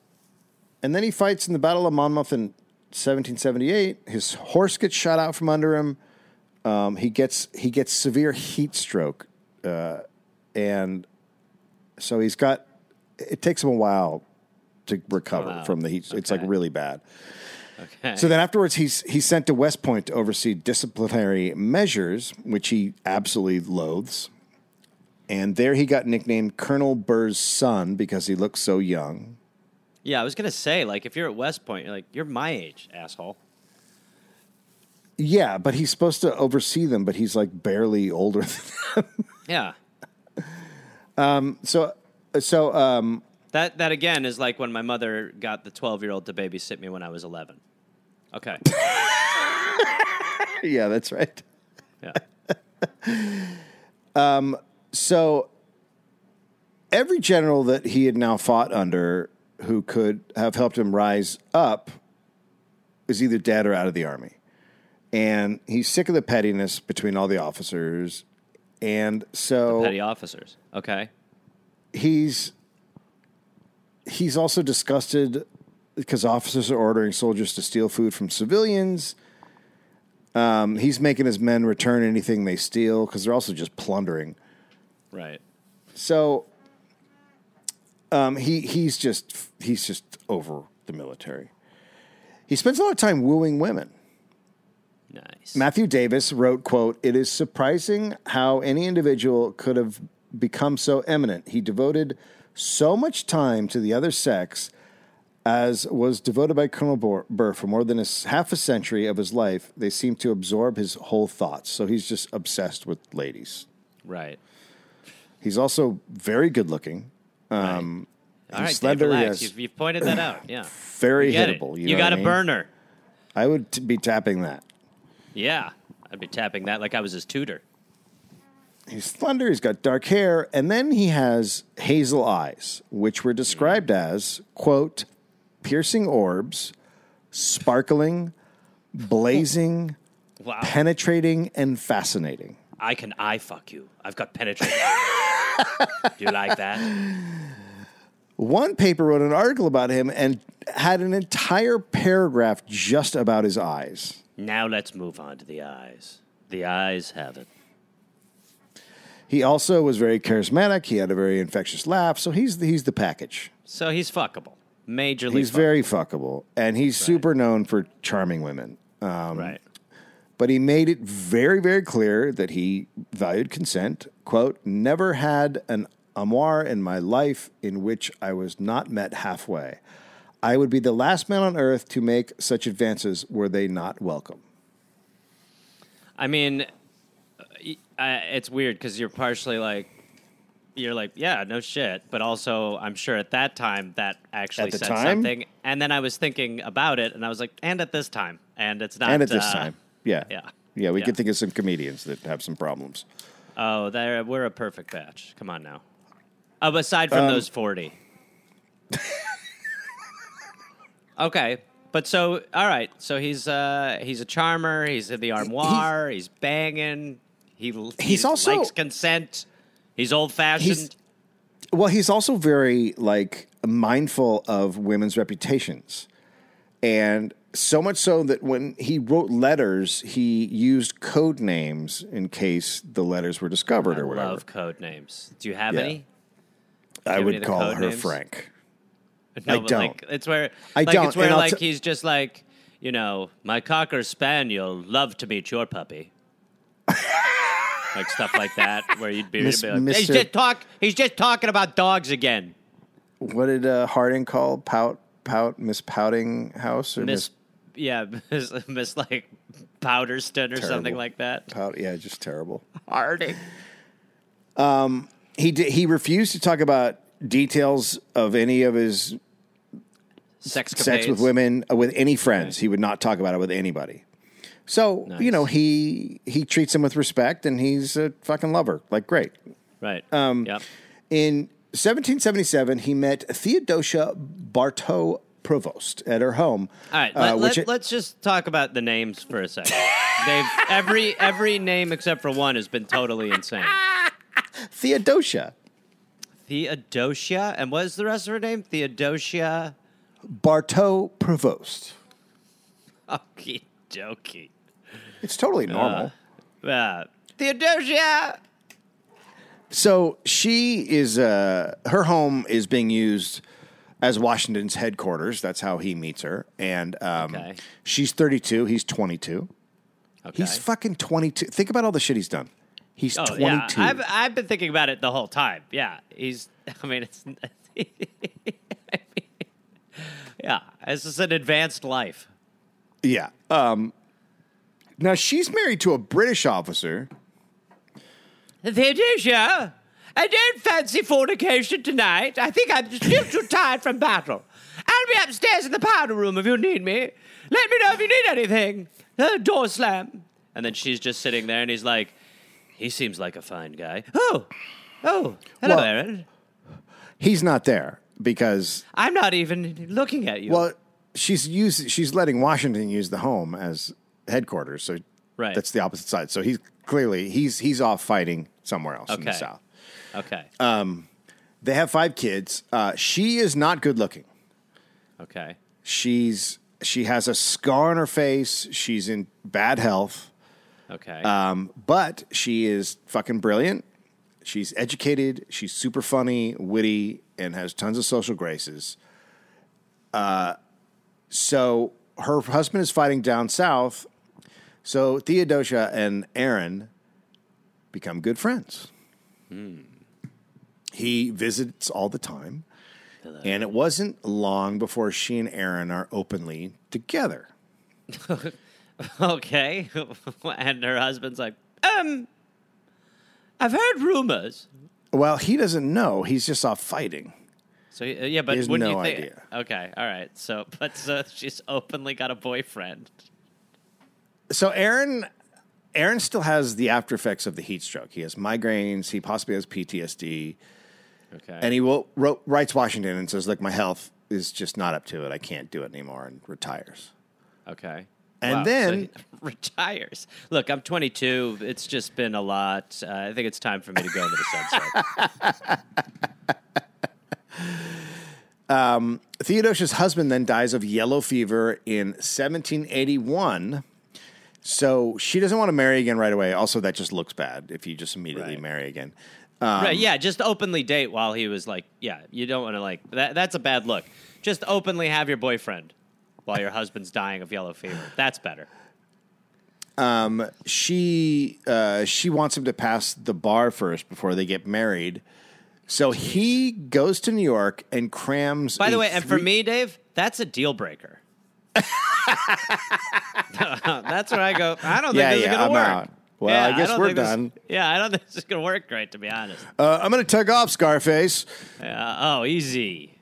And then he fights in the Battle of Monmouth in 1778. His horse gets shot out from under him. Um, he gets he gets severe heat stroke, uh, and so he's got. It takes him a while to recover Wow. from the heat. It's like really bad. okay. So then afterwards, he's he's sent to West Point to oversee disciplinary measures, which he absolutely loathes. And there he got nicknamed Colonel Burr's son because he looked so young. Yeah, I was gonna say, like, if you're at West Point, you're like, you're my age, asshole. Yeah, but he's supposed to oversee them, but he's like barely older than them. Yeah. Um, so so um That that again is like when my mother got the 12 year old to babysit me when I was 11. Okay. yeah, that's right. Yeah. So every general that he had now fought under who could have helped him rise up is either dead or out of the army. And he's sick of the pettiness between all the officers. And so Petty officers. Okay. he's he's also disgusted because officers are ordering soldiers to steal food from civilians. Um, he's making his men return anything they steal because they're also just plundering. Right. So um, he he's just he's just over the military. He spends a lot of time wooing women. Nice. Matthew Davis wrote, quote, It is surprising how any individual could have become so eminent. He devoted so much time to the other sex as was devoted by Colonel Burr for more than a half a century of his life. They seem to absorb his whole thoughts. So he's just obsessed with ladies. right. He's also very good looking. Um, All he's slender, Dave, relax. has You've, you've pointed that out. Yeah. very You hittable. You, You, know got a I mean? burner. I would t- be tapping that. Yeah. I'd be tapping that like I was his tutor. He's slender, he's got dark hair, and then he has hazel eyes, which were described as, quote, piercing orbs, sparkling, blazing, Wow. penetrating, and fascinating. I can eye fuck you. I've got penetration. Do you like that? One paper wrote an article about him and had an entire paragraph just about his eyes. Now let's move on to the eyes. The eyes have it. He also was very charismatic. He had a very infectious laugh, so he's the, he's the package. So he's fuckable. Majorly He's fuckable. very fuckable, and he's super known for charming women. Um, right. But he made it very, very clear that he valued consent. Quote, never had an amour in my life in which I was not met halfway. I would be the last man on earth to make such advances were they not welcome. I mean, I, it's weird because you're partially like, you're like, yeah, no shit. But also, I'm sure at that time that actually said time? something. And then I was thinking about it, and I was like, and at this time, and it's not. and at this uh, time, yeah. yeah. Yeah, we Yeah. could think of some comedians that have some problems. Oh, they're, we're a perfect batch. Come on now. Oh, aside Um, from those forty. okay, but so all right. So he's uh he's a charmer. He's in the armoire. He's, banging. He he's also- likes consent. He's old fashioned. Well, he's also very like mindful of women's reputations, and so much so that when he wrote letters, he used code names in case the letters were discovered I or whatever. love code names. Do you have Yeah. any? I have would call her names? Frank. No, I don't. Like, it's where I like, don't, It's where like t- he's just like you know, my cocker spaniel love to meet your puppy. like stuff like that, where you'd be, Miss- be like, he's just talk. He's just talking about dogs again. What did uh, Harding call pout pout Miss Pouting House or Miss, Miss, yeah, Miss, Miss like Powderston or something like that. Pout? Yeah, just terrible. Harding. He did, he refused to talk about details of any of his Sex sex with women uh, with any friends. He would not talk about it with anybody. So you know he he treats him with respect, and he's a fucking lover. Like great. Right. Um, yep. In 1777, he met Theodosia Bartow Prevost at her home. All right, uh, let, which let, us just talk about the names for a second. They've every every name except for one has been totally insane. Theodosia Theodosia, and what is the rest of her name? Theodosia. Bartow Prevost. Okie dokie. It's totally normal. Uh, Theodosia. So she is, uh, her home is being used as Washington's headquarters. That's how he meets her. And um, Okay. she's 32, he's 22. Okay. He's fucking 22. Think about all the shit he's done. He's oh, 22. yeah. I've I've been thinking about it the whole time. Yeah, he's. I mean, it's. yeah, this is an advanced life. yeah. Um, now she's married to a British officer. Theodosia, I don't fancy fornication tonight. I think I'm still too tired from battle. I'll be upstairs in the powder room if you need me. Let me know if you need anything. Uh, door slam. And then she's just sitting there, and he's like, he seems like a fine guy. Oh, oh, hello, Well- Aaron. He's not there because, I'm not even looking at you. well, she's used, she's letting Washington use the home as headquarters. So Right. that's the opposite side. So he's clearly, he's, he's off fighting somewhere else in the South. Okay, Um, They have five kids. Uh, she is not good looking. okay, She's she has a scar on her face. She's in bad health, okay. um, but she is fucking brilliant. She's educated. She's super funny, witty, and has tons of social graces. Uh, so her husband is fighting down south, so Theodosia and Aaron become good friends. He visits all the time, and it wasn't long before she and Aaron are openly together. Okay. and her husband's like, um, I've heard rumors. Well, he doesn't know. He's just off fighting. So uh, yeah, but has wouldn't no you think? idea. Okay, all right. So, but so she's openly got a boyfriend. So Aaron, Aaron still has the after effects of the heat stroke. He has migraines. He possibly has PTSD, Okay. and he will wrote, writes Washington and says, "Look, my health is just not up to it. I can't do it anymore," and retires. okay. And Wow, then- he retires. Look, I'm 22. It's just been a lot. Uh, I think it's time for me to go into the sunset. Theodosia's husband then dies of yellow fever in 1781. So she doesn't want to marry again right away. Also, that just looks bad if you just immediately Right. marry again. Right? Yeah, just openly date while he was like, yeah, you don't want to like that. That's a bad look. Just openly have your boyfriend while your husband's dying of yellow fever. That's better. Um, She uh, she wants him to pass the bar first before they get married. So he goes to New York and crams. By the way, and for me, Dave, that's a deal breaker. that's where I go. I don't think Yeah, this yeah, is gonna I'm work. out. Well, Yeah, I guess don't we're think this- done. yeah, I don't think this is gonna work great, to be honest. uh, I'm going to tug off Scarface. Yeah, oh, easy.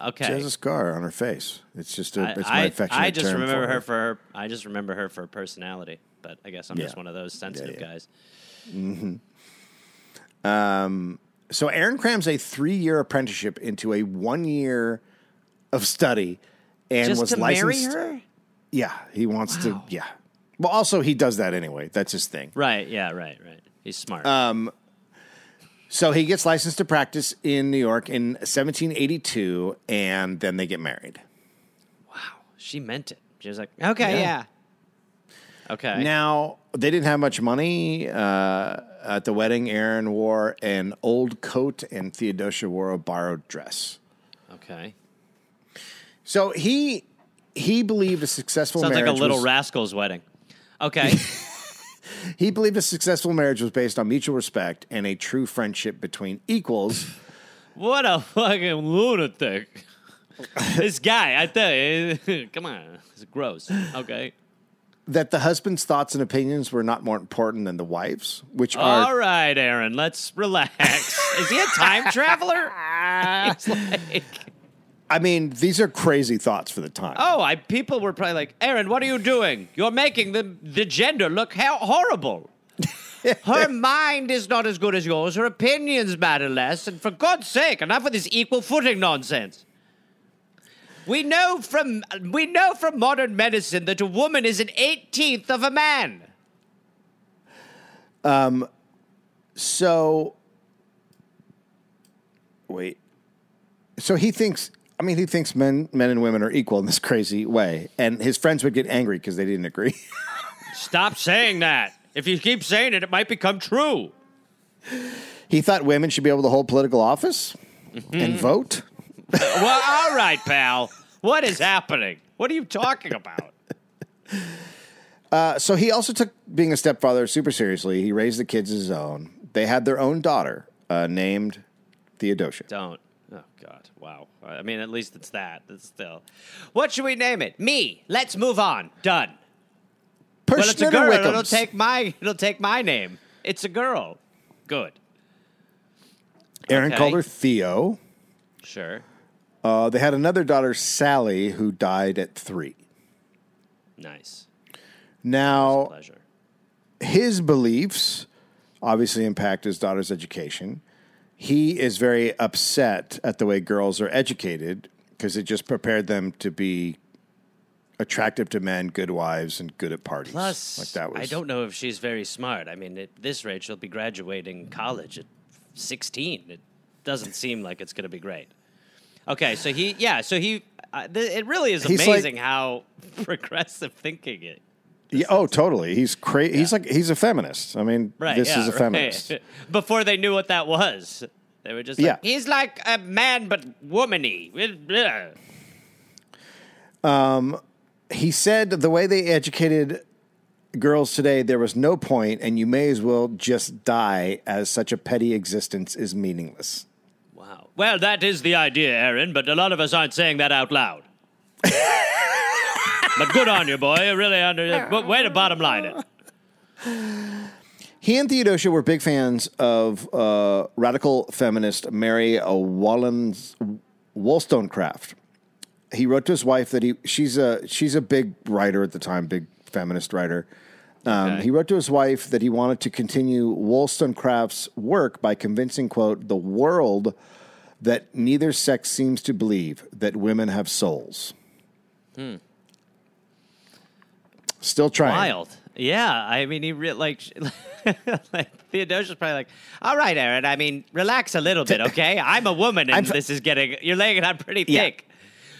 Okay. She has a scar on her face. It's just a, I, it's my I, affectionate I just term remember for her for her. I just remember her for her personality. But I guess I'm just one of those sensitive yeah. guys. So Aaron crams a three-year apprenticeship into a one year of study, and Just was to marry licensed. her? Yeah, he wants to. Yeah. Well, also he does that anyway. That's his thing. Right. Yeah. Right. Right. He's smart. Uh, So he gets licensed to practice in New York in 1782, and then they get married. wow. She meant it. She was like, okay, Yeah. yeah. Okay. Now they didn't have much money uh, at the wedding. Aaron wore an old coat, and Theodosia wore a borrowed dress. okay. So he he believed a successful Sounds like a little was, rascal's wedding. Okay. he believed a successful marriage was based on mutual respect and a true friendship between equals. what a fucking lunatic. this guy, I tell you, come on, it's gross. Okay. that the husband's thoughts and opinions were not more important than the wife's, which All are right, Aaron, let's relax. Is he a time traveler? He's like, I mean, these are crazy thoughts for the time. oh, I people were probably like, Aaron, what are you doing? You're making the the gender look ho- horrible. Her mind is not as good as yours. Her opinions matter less. And for God's sake, enough with this equal footing nonsense. We know from we know from modern medicine that a woman is an eighteenth of a man. Um, So wait. So he thinks I mean he thinks men men and women are equal in this crazy way. And his friends would get angry because they didn't agree. Stop saying that. If you keep saying it, it might become true. he thought women should be able to hold political office and vote. well, all right, pal. What is happening? What are you talking about? Uh, so he also took being a stepfather super seriously. He raised the kids as his own. They had their own daughter uh, named Theodosia. Don't. I mean, at least it's that. It's still. What should we name it? Me. Let's move on. Done. Well, it's a girl. It'll take my. It'll take my name. It's a girl. Good. Aaron okay. called her Theo. Sure. Uh, they had another daughter, Sally, who died at three. Nice. Now, Pleasure. his beliefs obviously impact his daughter's education. He is very upset at the way girls are educated because it just prepared them to be attractive to men, good wives, and good at parties. Plus, like that was. I don't know if she's very smart. I mean, at this rate, she'll be graduating college at 16. It doesn't seem like it's going to be great. Okay, so he, yeah, so he, uh, th- it really is He's like- amazing how progressive thinking it. Yeah, oh, totally. He's crazy. He's like he's a feminist. I mean, Right. this yeah, is a right. feminist. Before they knew what that was, they were just like, Yeah. he's like a man but womany. Um, he said the way they educated girls today, there was no point, and you may as well just die, as such a petty existence is meaningless. Wow. Well, that is the idea, Aaron, but a lot of us aren't saying that out loud. but good on you, boy. You really under. But way to bottom line it. He and Theodosia were big fans of uh, radical feminist Mary Wallens, Wollstonecraft. He wrote to his wife that he she's a she's a big writer at the time, big feminist writer. Um, Okay. He wrote to his wife that he wanted to continue Wollstonecraft's work by convincing, quote, the world that neither sex seems to believe that women have souls. Still trying. Wild. Yeah, I mean, he re- like, like Theodosia's probably like, "All right, Aaron. I mean, relax a little bit, okay? I'm a woman, and f- this is getting you're laying it on pretty Yeah. thick.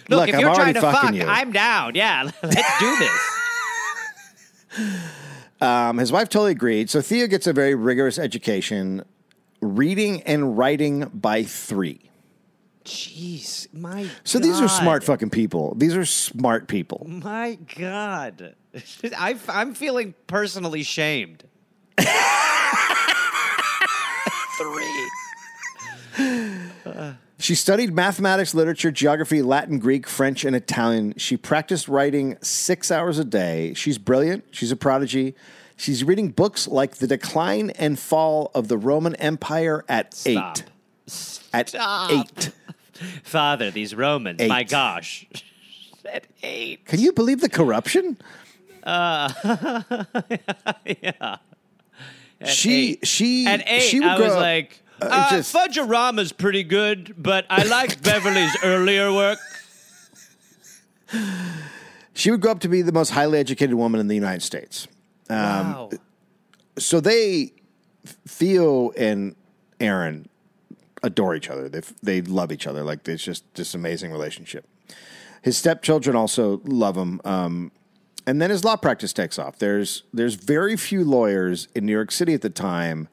Look, Look, if I'm you're trying to fuck, you. I'm down. Yeah, let's do this. Um, his wife totally agreed. So Theo gets a very rigorous education, reading and writing by three. Jeez, my. So these are smart fucking people. These are smart people. My God, I, I'm feeling personally shamed. Three. She studied mathematics, literature, geography, Latin, Greek, French, and Italian. She practiced writing six hours a day. She's brilliant. She's a prodigy. She's reading books like The Decline and Fall of the Roman Empire at Stop. eight. At eight. Father, these Romans. My gosh. At eight. Can you believe the corruption? At she eight. she At eight, she would I grow was up- like, uh, uh, just- Fudgerama's pretty good, but I like Beverly's earlier work. she would grow up to be the most highly educated woman in the United States. wow. so they Theo and Aaron adore each other. They they love each other. Like it's just this amazing relationship. His stepchildren also love him. Um, and then his law practice takes off. There's there's very few lawyers in New York City at the time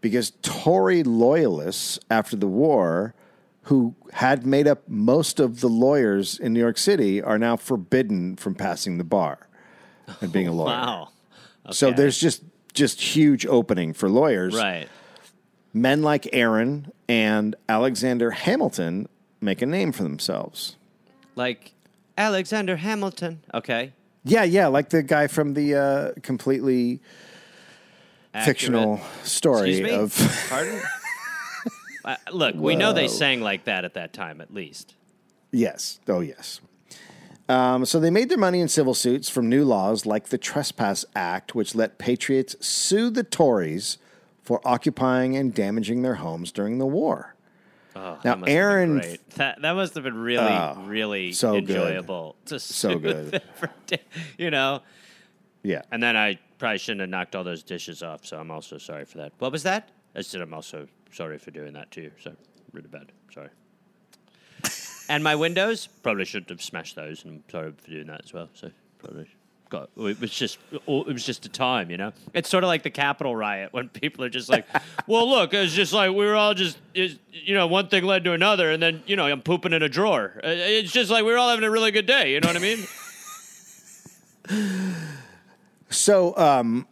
because Tory loyalists after the war who had made up most of the lawyers in New York City are now forbidden from passing the bar and being a lawyer. Wow. So there's just just huge opening for lawyers. Right. Men like Aaron and Alexander Hamilton make a name for themselves. Like Alexander Hamilton. Okay. Yeah, yeah, like the guy from the uh, completely Accurate. fictional story of. Pardon? Uh, look, we know they sang like that at that time, at least. yes. Oh, yes. Um, so they made their money in civil suits from new laws like the Trespass Act, which let patriots sue the Tories for occupying and damaging their homes during the war. Oh, Now, that must have been Aaron- That, that must have been really, Oh, really so good. enjoyable. To So good. for you know. Yeah. And then I probably shouldn't have knocked all those dishes off, so I'm also sorry for that. What was that? I said I'm also sorry for doing that too. So really bad. Sorry. and my windows probably shouldn't have smashed those, and I'm sorry for doing that as well. So probably got it was just it was just a time, you know. It's sort of like the Capitol riot when people are just like, "Well, look, it's just like we were all just you know one thing led to another, and then you know I'm pooping in a drawer. Uh, It's just like we were all having a really good day. You know what I mean? So, um,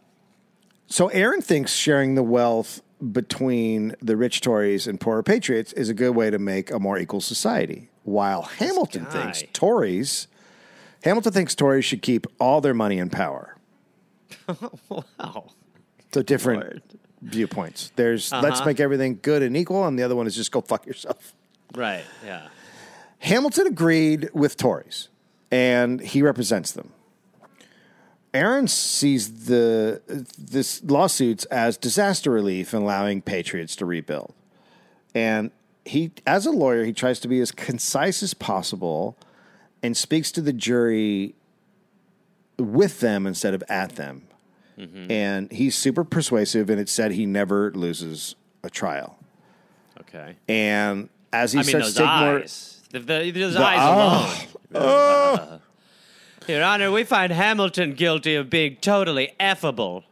so Aaron thinks sharing the wealth between the rich Tories and poorer patriots is a good way to make a more equal society. While Hamilton thinks Tories, Hamilton thinks Tories should keep all their money and power. wow. So different Lord. viewpoints. There's let's Uh-huh. make everything good and equal, and the other one is just go fuck yourself. Right. Yeah. Hamilton agreed with Tories, and he represents them. Aaron sees the this lawsuits as disaster relief and allowing patriots to rebuild. And he, as a lawyer, he tries to be as concise as possible and speaks to the jury with them instead of at them. And he's super persuasive, and it said he never loses a trial. Okay. And as he I mean, starts to take more, eyes. The, the, those The- eyes oh. alone. Your Honor, we find Hamilton guilty of being totally effable.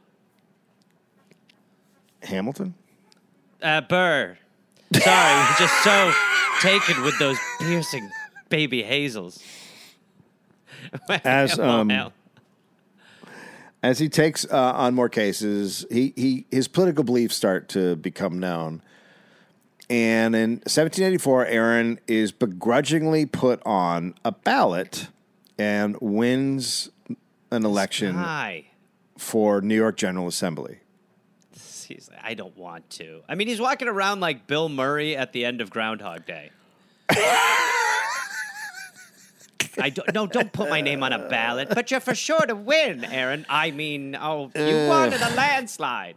Hamilton. Uh, Burr. Sorry, just so taken with those piercing baby hazels. As, um, as he takes uh, on more cases, he, he his political beliefs start to become known. And in 1784, Aaron is begrudgingly put on a ballot and wins an election Hi. for New York General Assembly. He's like, I don't want to. I mean, he's walking around like Bill Murray at the end of Groundhog Day. I don't, no, don't put my name on a ballot, but you're for sure to win, Aaron. I mean, oh, you won in a landslide.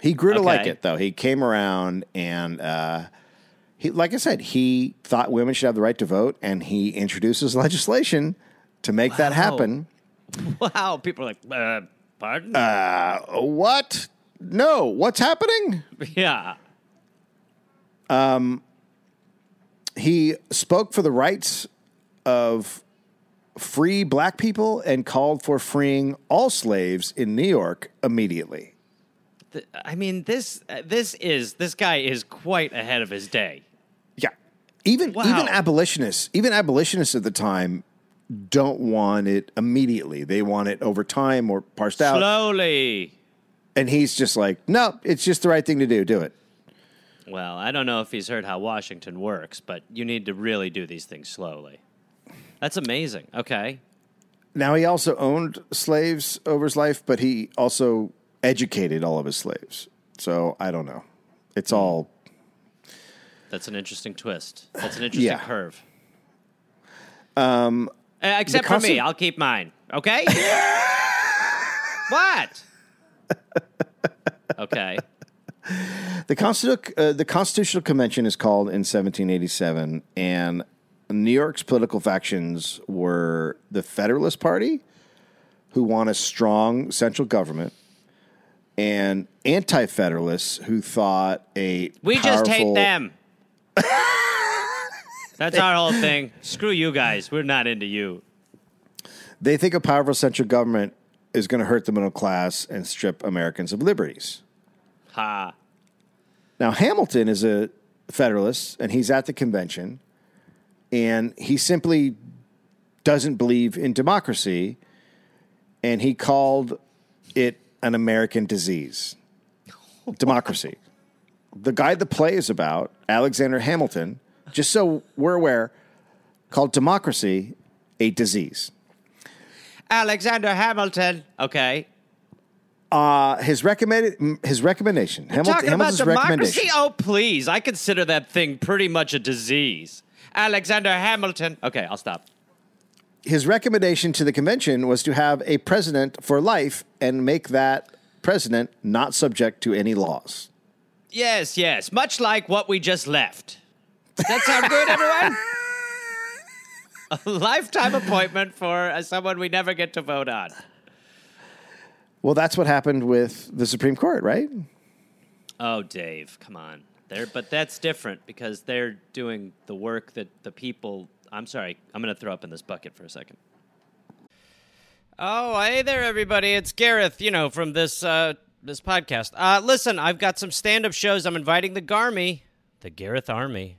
He grew to like it though. He came around and uh, he, like I said, he thought women should have the right to vote, and he introduces legislation to make that happen. Wow, people are like, uh, pardon? Uh, what? No, what's happening? yeah. He spoke for the rights of free black people and called for freeing all slaves in New York immediately. Th- I mean, this this is this guy is quite ahead of his day. Yeah. Even Wow. even abolitionists, even abolitionists at the time don't want it immediately. They want it over time or parsed out. Slowly. And he's just like, "No, it's just the right thing to do. Do it." Well, I don't know if he's heard how Washington works, but you need to really do these things slowly. That's amazing. Okay. Now he also owned slaves over his life, but he also educated all of his slaves. So, I don't know. It's all That's an interesting twist. That's an interesting Yeah. curve. Um, except for me, I'll keep mine. Okay. what? Okay. The, Constitu- uh, the Constitutional Convention is called in 1787, and New York's political factions were the Federalist Party, who want a strong central government, and anti Federalists, who thought a We just hate them. That's our whole thing. Screw you guys. We're not into you. They think a powerful central government is going to hurt the middle class and strip Americans of liberties. Ha. Now, Hamilton is a Federalist, and he's at the convention, and he simply doesn't believe in democracy, and he called it an American disease. Democracy. The guy the play is about, Alexander Hamilton, just so we're aware, called democracy a disease. Alexander Hamilton. Okay. Uh, his recommended his recommendation. Hamilton, Talking about Hamilton's democracy? recommendation. Oh, please. I consider that thing pretty much a disease. Alexander Hamilton. Okay, I'll stop. his recommendation to the convention was to have a president for life and make that president not subject to any laws. Yes, yes. Much like what we just left. That sound good, everyone? a lifetime appointment for uh, someone we never get to vote on. Well, that's what happened with the Supreme Court, right? Oh, Dave, come on. There, but that's different because they're doing the work that the people. I'm sorry, I'm going to throw up in this bucket for a second. Oh, hey there, everybody! It's Gareth. You know from this uh, this podcast. Uh, listen, I've got some stand up shows. I'm inviting the Garmy, the Gareth Army,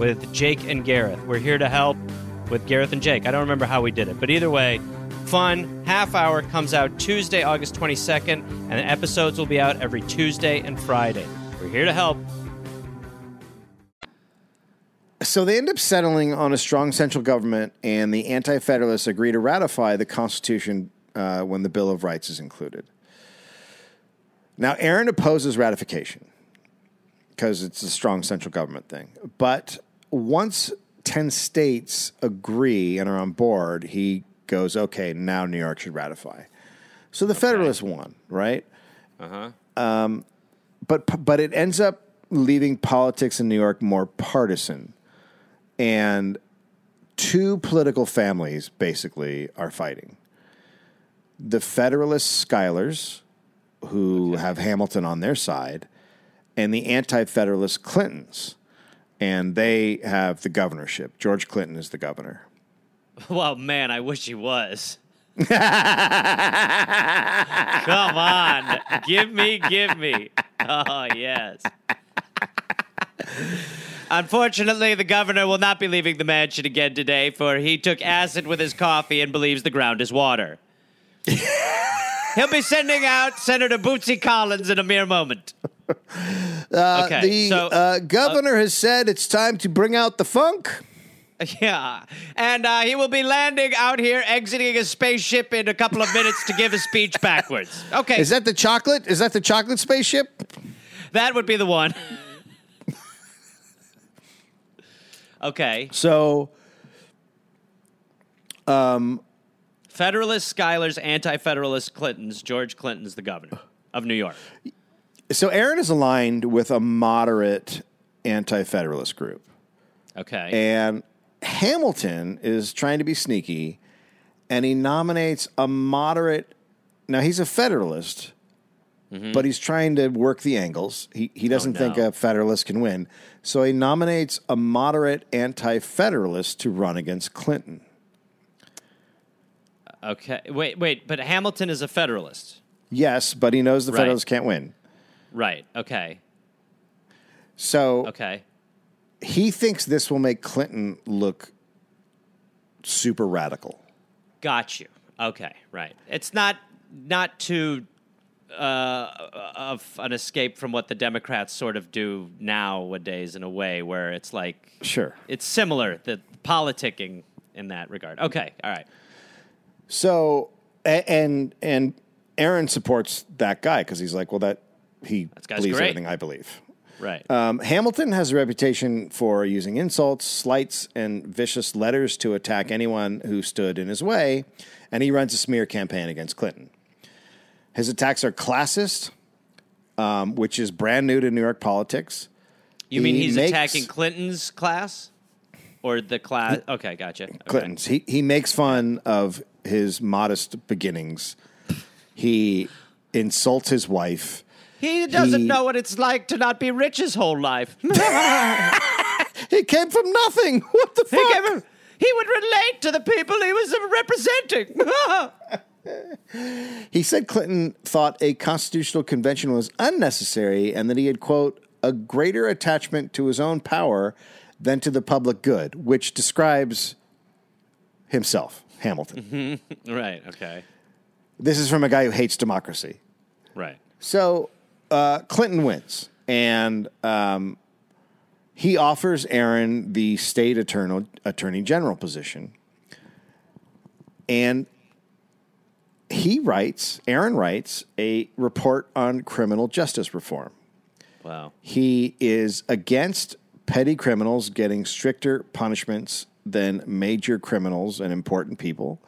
with Jake and Gareth. We're here to help with Gareth and Jake. I don't remember how we did it, but either way, fun half hour comes out Tuesday, August 22nd, and the episodes will be out every Tuesday and Friday. We're here to help. So they end up settling on a strong central government, and the Anti Federalists agree to ratify the Constitution uh, when the Bill of Rights is included. Now, Aaron opposes ratification because it's a strong central government thing. But once 10 states agree and are on board, he goes, okay, now New York should ratify. So the Federalists won, right? Uh huh. Um, but, but it ends up leaving politics in New York more partisan and two political families basically are fighting. The Federalist Schuylers, who have Hamilton on their side, and the anti Federalist Clintons. And they have the governorship. George Clinton is the governor. Well, man, I wish he was. Come on. Give me, give me. Oh, yes. Unfortunately, the governor will not be leaving the mansion again today, for he took acid with his coffee and believes the ground is water. He'll be sending out Senator Bootsy Collins in a mere moment. Uh, Okay, the so- uh, governor has said it's time to bring out the funk. Yeah, and uh, he will be landing out here, exiting a spaceship in a couple of minutes to give a speech backwards. Okay, Is that the chocolate? Is that the chocolate spaceship? that would be the one. okay, So Federalist Schuyler's anti-Federalist Clintons. George Clinton's the governor of New York. So Aaron is aligned with a moderate anti-federalist group, Okay, and Hamilton is trying to be sneaky, and he nominates a moderate. Now he's a federalist, mm-hmm. but he's trying to work the angles. He he oh, doesn't think no. a federalist can win, so he nominates a moderate anti-federalist to run against Clinton. okay. Wait, wait. But Hamilton is a Federalist, Yes, but he knows the Right. federalists can't win. Right? Okay, So okay. he thinks this will make Clinton look super radical. Got you. Okay, right. It's not not too uh, of an escape from what the Democrats sort of do nowadays in a way where it's like Sure. it's similar the politicking in that regard. Okay, all right. So and and Aaron supports that guy because he's like, well, that he believes great. everything I believe. Right. Um, Hamilton has a reputation for using insults, slights, and vicious letters to attack anyone who stood in his way, and he runs a smear campaign against Clinton. His attacks are classist, um, which is brand new to New York politics. you mean he's makes- attacking Clinton's class or the class? Okay, gotcha. Okay. Clinton's. He he makes fun of his modest beginnings. He insults his wife. He doesn't He- know what it's like to not be rich his whole life. He came from nothing. What the he, fuck? gave- he would relate to the people he was representing. He said Clinton thought a constitutional convention was unnecessary and that he had, quote, a greater attachment to his own power than to the public good, which describes himself, Hamilton. right. Okay. This is from a guy who hates democracy. Right. So uh, Clinton wins, and um, he offers Aaron the state attorney, attorney general position. And he writes, Aaron writes, a report on criminal justice reform. Wow. He is against petty criminals getting stricter punishments than major criminals and important people.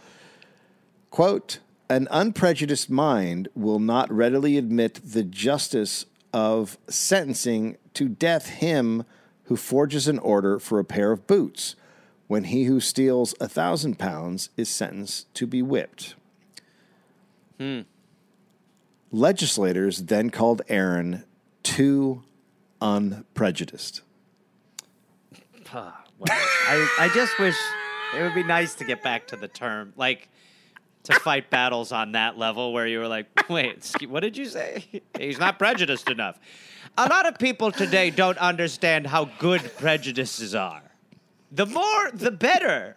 Quote, an unprejudiced mind will not readily admit the justice of sentencing to death him who forges an order for a pair of boots when he who steals a thousand pounds is sentenced to be whipped. Hmm. Legislators then called Aaron too unprejudiced. Wow. I, I just wish it would be nice to get back to the term. Like, to fight battles on that level where you were like, wait, what did you say? He's not prejudiced enough. A lot of people today don't understand how good prejudices are. The more, the better.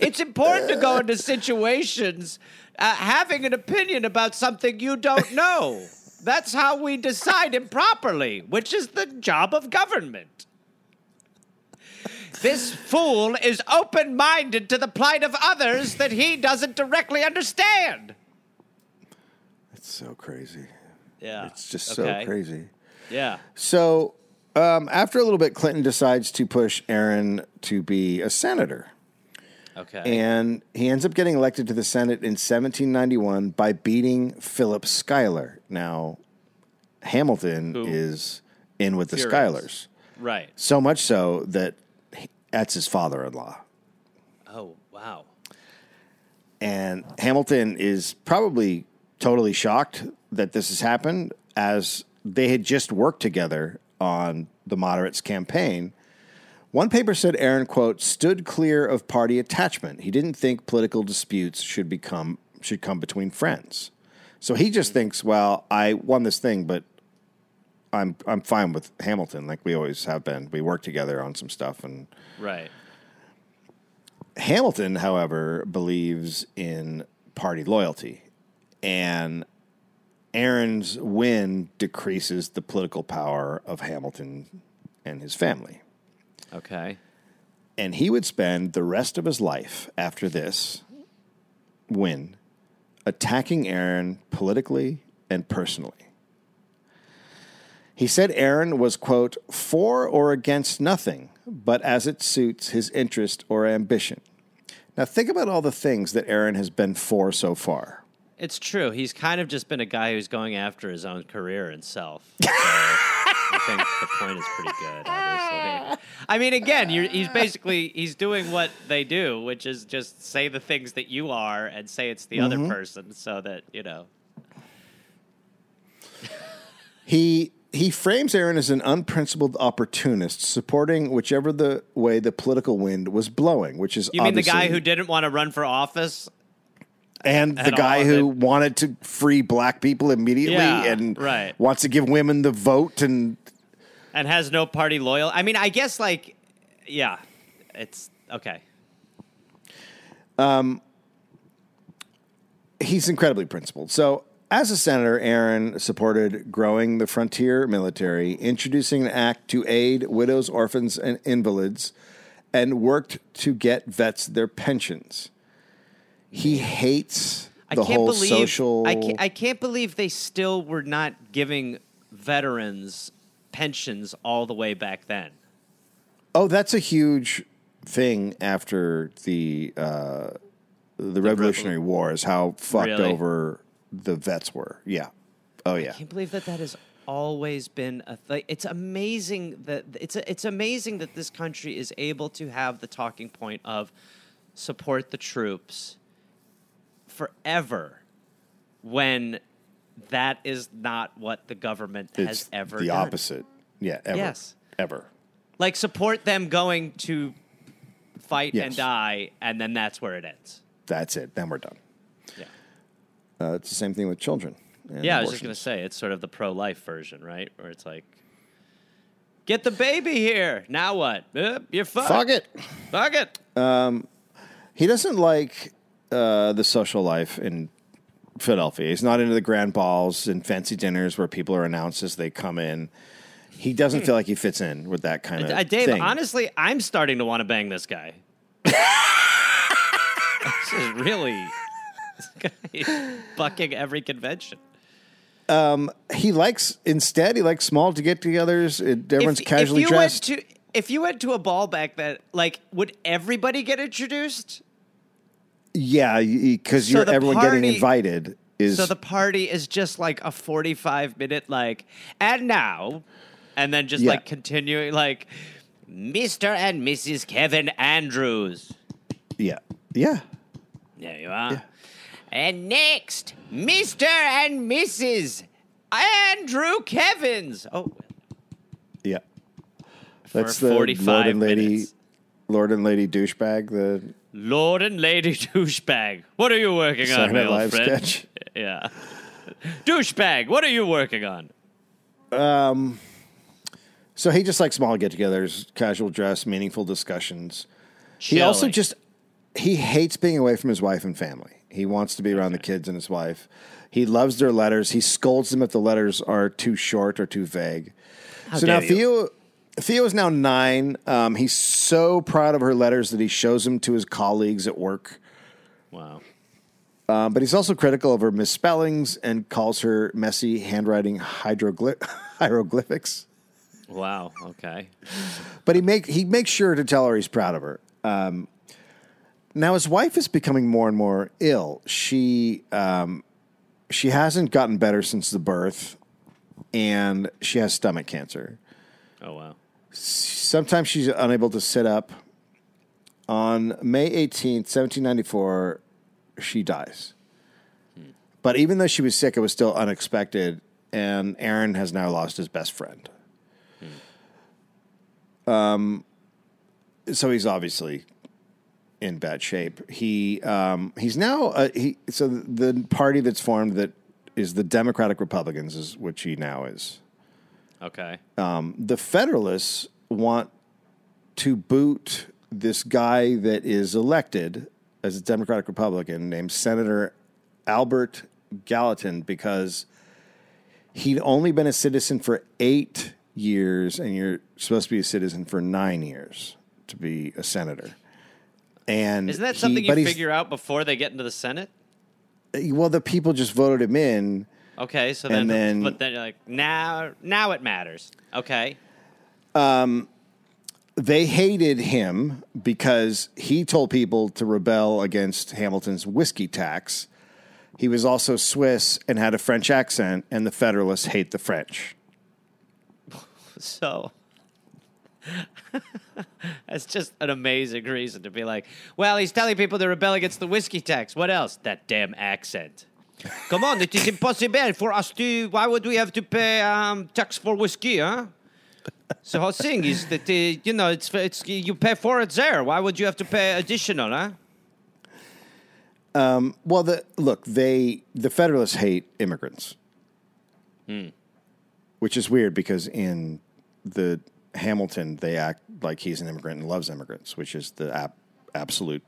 it's important to go into situations uh, having an opinion about something you don't know. That's how we decide improperly, which is the job of government. This fool is open minded to the plight of others that he doesn't directly understand. It's so crazy. Yeah. It's just so crazy. Yeah. So um, after a little bit, Clinton decides to push Aaron to be a senator. Okay. And he ends up getting elected to the Senate in 1791 by beating Philip Schuyler. Now, Hamilton Who? is in with the Furious. Schuylers. right. So much so that that's his father in law. Oh, wow. And Hamilton is probably totally shocked that this has happened as they had just worked together on the moderates campaign. One paper said Aaron, quote, stood clear of party attachment. He didn't think political disputes should become should come between friends. So he just thinks, well, I won this thing, but I'm I'm fine with Hamilton, like we always have been. We work together on some stuff and Right. Hamilton, however, believes in party loyalty, and Aaron's win decreases the political power of Hamilton and his family. Okay. And he would spend the rest of his life after this win attacking Aaron politically and personally. He said Aaron was, quote, for or against nothing, but as it suits his interest or ambition. Now, think about all the things that Aaron has been for so far. It's true. He's kind of just been a guy who's going after his own career and self. So I think the point is pretty good, obviously. I mean, again, you're, he's basically he's doing what they do, which is just say the things that you are and say it's the other mm-hmm. person, so that you know. He he frames Aaron as an unprincipled opportunist, supporting whichever the way the political wind was blowing, which is You mean the guy who didn't want to run for office? and the guy who it. wanted to free black people immediately Yeah, and right. wants to give women the vote and and has no party loyal. I mean, I guess like, yeah, it's okay. Um, he's incredibly principled. So, as a senator, Aaron supported growing the frontier military, introducing an act to aid widows, orphans, and invalids, and worked to get vets their pensions. He hates I the can't whole believe social. I can't, I can't believe they still were not giving veterans pensions all the way back then. oh, that's a huge thing after the uh, the Revolutionary War is how fucked Really? over the vets were. Yeah. Oh yeah. I can't believe that that has always been a th- it's amazing that it's a, it's amazing that this country is able to have the talking point of support the troops forever when that is not what the government has It's ever the done. opposite. Yeah. Ever. Yes. Ever. Like support them going to fight and die and then that's where it ends. That's it. Then we're done. Uh, it's the same thing with children. Yeah, I was just going to say it's sort of the pro-life version, right? Where it's like Get the baby here. Now what? Uh, you're fucked. Fuck it. Fuck it. He doesn't like uh, the social life in Philadelphia. He's not into the grand balls and fancy dinners where people are announced as they come in. He doesn't feel like he fits in with that kind of Uh, Dave, thing. honestly, I'm starting to want to bang this guy. this is really this guy is bucking every convention. Um, he likes instead he likes small to get togethers. Everyone's if, casually if you dressed. Went to, if you went to a ball back then, like, would everybody get introduced? yeah, because So you're everyone getting invited is So the party is just like a 45 minute, like, and now, and then just Yeah. like continuing, like, Mr. and Mrs. Kevin Andrews. yeah yeah There you are. And next, Mr. and Mrs. Andrew Kevins. Oh, yeah. for That's the 45 Lord and Lady minutes. Lord and Lady douchebag. The Lord and Lady Douchebag. What are you working on, my old friend? sketch. Yeah. Douchebag, what are you working on? Um, So he just likes small get-togethers, casual dress, meaningful discussions. He also just he hates being away from his wife and family. He wants to be around the kids and his wife. He loves their letters. He scolds them if the letters are too short or too vague. so now you. Theo Theo is now nine. Um, he's so proud of her letters that he shows them to his colleagues at work. Wow. Um, but he's also critical of her misspellings and calls her messy handwriting hieroglyphics. Wow. Okay. But he make he makes sure to tell her he's proud of her. Um, now his wife is becoming more and more ill. She um, she hasn't gotten better since the birth, and she has stomach cancer. Oh wow. Sometimes she's unable to sit up. On May eighteenth, seventeen ninety four, she dies. But even though she was sick, it was still unexpected, and Aaron has now lost his best friend. Um, so he's obviously in bad shape. He um, he's now uh, he so the party that's formed that is the Democratic Republicans is which he now is. Okay. The Federalists want to boot this guy that is elected as a Democratic Republican named Senator Albert Gallatin because he'd only been a citizen for eight years, and you're supposed to be a citizen for nine years to be a senator. And Isn't that something but you figure out before they get into the Senate? Well, the people just voted him in. Okay, so then, then- but then you're like now, now it matters. Okay, Um, They hated him because he told people to rebel against Hamilton's whiskey tax. He was also Swiss and had a French accent, and the Federalists hate the French. so that's just an amazing reason to be like, well, he's telling people to rebel against the whiskey tax. What else? That damn accent. Come on, it is impossible for us to. Why would we have to pay um, tax for whiskey, huh? So whole thing is that uh, you know it's it's you pay for it there. Why would you have to pay additional, huh? Well, the look, they the Federalists hate immigrants, which is weird because in the Hamilton they act like he's an immigrant and loves immigrants, which is the ab- absolute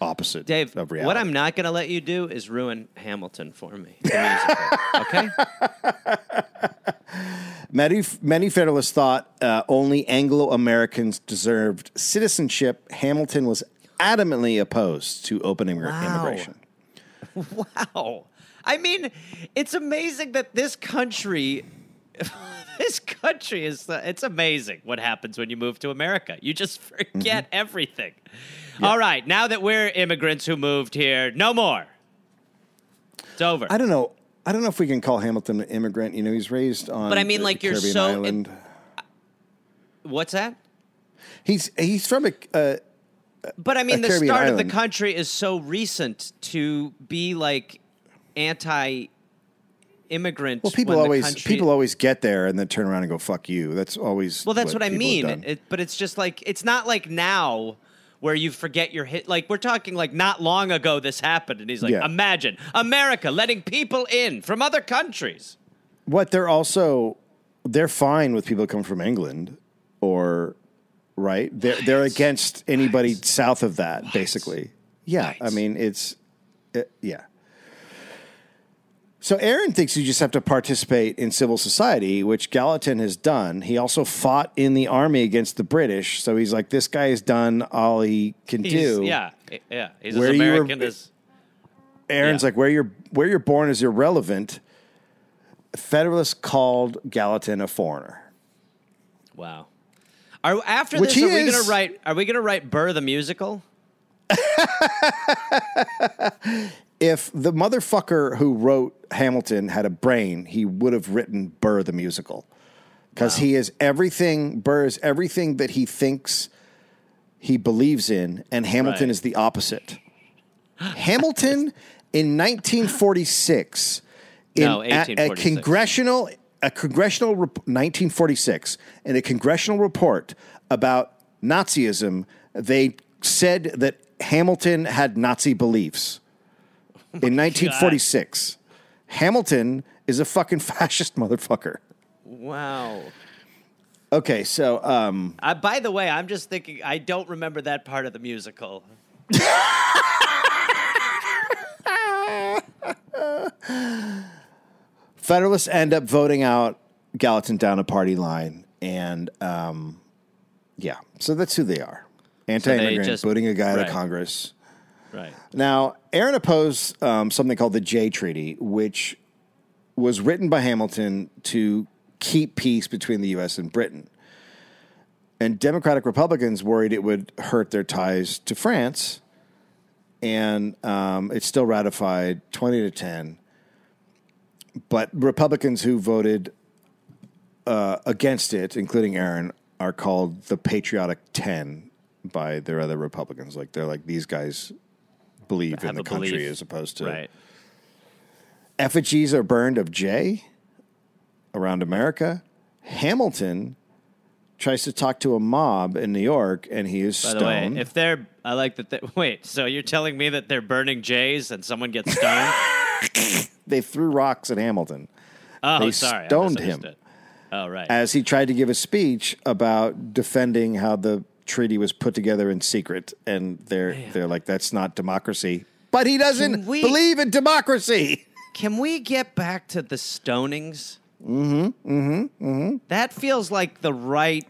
opposite Dave, of reality. what I'm not going to let you do is ruin Hamilton for me. musical, okay? Many, many Federalists thought uh, only Anglo Americans deserved citizenship. Hamilton was adamantly opposed to open immig- Wow. immigration. Wow. I mean, it's amazing that this country. This country is, uh, it's amazing what happens when you move to America. You just forget everything. All right, now that we're immigrants who moved here, no more. It's over. I don't know. I don't know if we can call Hamilton an immigrant. You know, he's raised on. But I mean, the like, you're Caribbean so- Island. What's that? He's he's from a. Uh, But I mean, the Caribbean start of the country is so recent to be like anti immigrant. well, people always country- people always get there and then turn around and go fuck you. That's always. Well, that's what, I mean. It, but it's just like it's not like now where you forget your hit. Like we're talking like not long ago this happened, and he's like, Yeah. imagine America letting people in from other countries. What they're also they're fine with people coming from England or right. They're they're against anybody south of that basically. Yeah. I mean it's uh, yeah. So Aaron thinks you just have to participate in civil society, which Gallatin has done. He also fought in the army against the British, so he's like, this guy has done all he can He's, do. yeah, yeah. He's Where you were- American as Aaron's Yeah. like, where you're where you're born is irrelevant. Federalists called Gallatin a foreigner. wow. Are after Which this? Are we gonna write? Are we gonna write Burr the musical? If the motherfucker who wrote Hamilton had a brain, he would have written Burr the musical. Because he is everything, Burr is everything that he thinks he believes in, and Hamilton Right. is the opposite. Hamilton in 1946, in No, a- a, congressional, a congressional rep- 1946, in a congressional report about Nazism, they said that Hamilton had Nazi beliefs in 1946. Hamilton is a fucking fascist motherfucker. Wow. Okay, so um, Uh, by the way, I'm just thinking. I don't remember that part of the musical. Federalists end up voting out Gallatin down a party line, and um, yeah, so that's who they are. Anti-immigrant, just- booting a guy out of Congress. Right. Now, Aaron opposed um, something called the Jay Treaty, which was written by Hamilton to keep peace between the U.S. and Britain. And Democratic Republicans worried it would hurt their ties to France, and um, it's still ratified 20 to 10. But Republicans who voted uh, against it, including Aaron, are called the Patriotic 10 by their other Republicans. Like, they're like, these guys believe in the country belief. as opposed to Right. effigies are burned of Jay around America. Hamilton tries to talk to a mob in New York, and he is By stoned. the way, if they're, I like that. They, wait, so you're telling me that they're burning Jays and someone gets stoned? they threw rocks at Hamilton Oh, They sorry, I stoned him. Oh, right. as he tried to give a speech about defending how the treaty was put together in secret, and they're they're like, "That's not democracy." But he doesn't we- believe in democracy. Can we get back to the stonings? Mm-hmm. Mm-hmm. Mm-hmm. That feels like the right.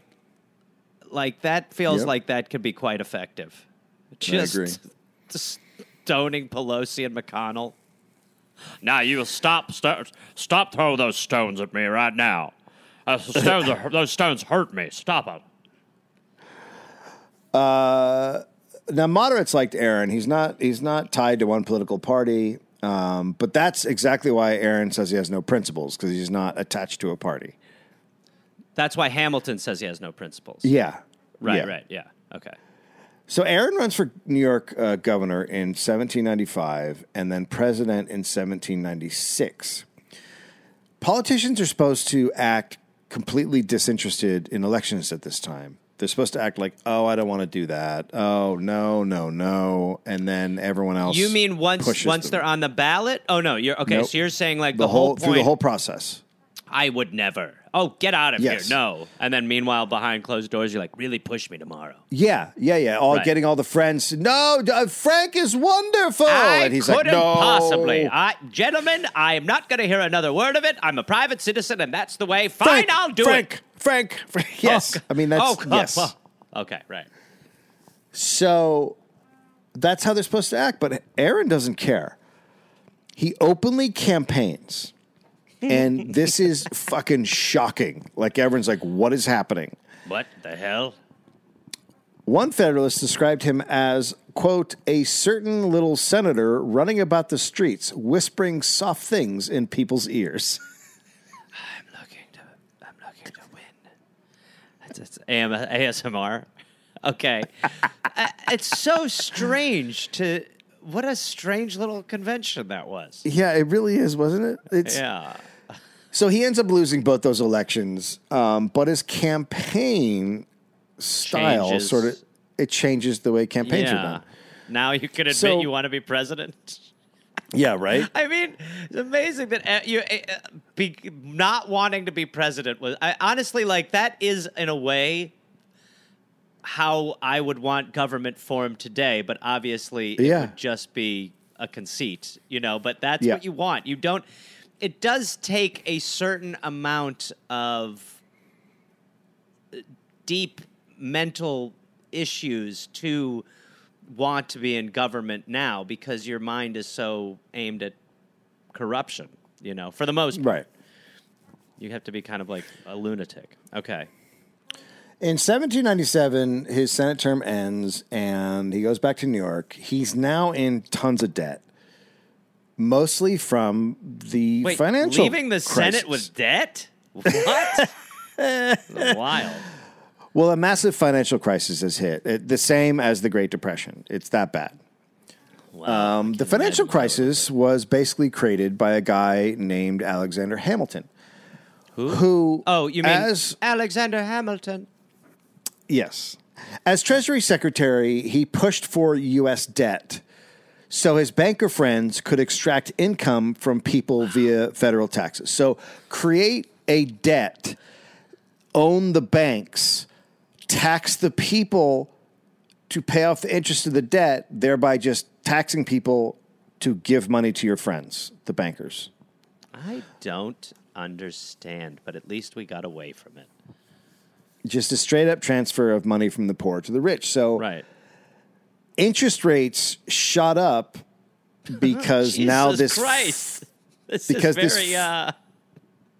Like that feels Yep. like that could be quite effective. Just, stoning Pelosi and McConnell. Now you will stop, st- stop throwing those stones at me right now. Uh, stones are, those stones hurt me. Stop them. Now moderates liked Aaron. He's not he's not tied to one political party, um, but that's exactly why Aaron says he has no principles because he's not attached to a party. That's why Hamilton says he has no principles. Yeah, Right. Yeah. Right. Yeah. Okay. So Aaron runs for New York uh, governor in 1795 and then president in 1796. Politicians are supposed to act completely disinterested in elections at this time. They're supposed to act like, "Oh, I don't want to do that. Oh, no, no, no," and then everyone else. You mean once once them. they're on the ballot? Oh no, you're okay. Nope. So you're saying like the, the, whole, whole point. through the whole process? I would never. Oh, get out of Yes. here! No. And then meanwhile, behind closed doors, you're like, really push me tomorrow. Yeah, yeah, yeah. All Right. getting all the friends. No, uh, Frank is wonderful, I and he's couldn't like, "No, possibly. I, gentlemen, I am not going to hear another word of it. I'm a private citizen, and that's the way. Fine, Frank, I'll do Frank, it. Frank, Frank. Oh, yes, Oh, I mean that's oh, God. yes. Oh, Okay, right. So that's how they're supposed to act. But Aaron doesn't care. He openly campaigns. And this is fucking shocking. Like everyone's like, what is happening? What the hell? One Federalist described him as, quote, a certain little senator running about the streets, whispering soft things in people's ears. I'm looking to. I'm looking to win. It's, AM, ASMR. Okay, Uh, it's so strange to. What a strange little convention that was. yeah, it really is, wasn't it? It's Yeah. So he ends up losing both those elections, um, but his campaign style Changes. sort of it changes the way campaigns are done. Now you can admit So- you want to be president. Yeah, right. I mean, it's amazing that uh, you uh, be not wanting to be president was. I, honestly, like that is in a way how I would want government formed today. But obviously, it Yeah. would just be a conceit, you know. But that's Yeah. what you want. You don't. It does take a certain amount of uh, deep mental issues to want to be in government now because your mind is so aimed at corruption, you know, for the most part. right. You have to be kind of like a lunatic. Okay. In 1797, his Senate term ends and he goes back to New York. He's now in tons of debt, mostly from the Wait, financial leaving the Senate with debt? What? Wild. Well, a massive financial crisis has hit, it, the same as the Great Depression. It's that bad. Wow. Um, the financial crisis was basically created by a guy named Alexander Hamilton. Who? Oh, you mean as Alexander Hamilton? yes, As Treasury Secretary, he pushed for U.S. debt so his banker friends could extract income from people via federal taxes. So create a debt, own the banks, tax the people to pay off the interest of the debt, thereby just taxing people to give money to your friends, the bankers. I don't understand, but at least we got away from it. Just a straight up transfer of money from the poor to the rich. So Right. interest rates shot up because now this Christ. This because is this very f- uh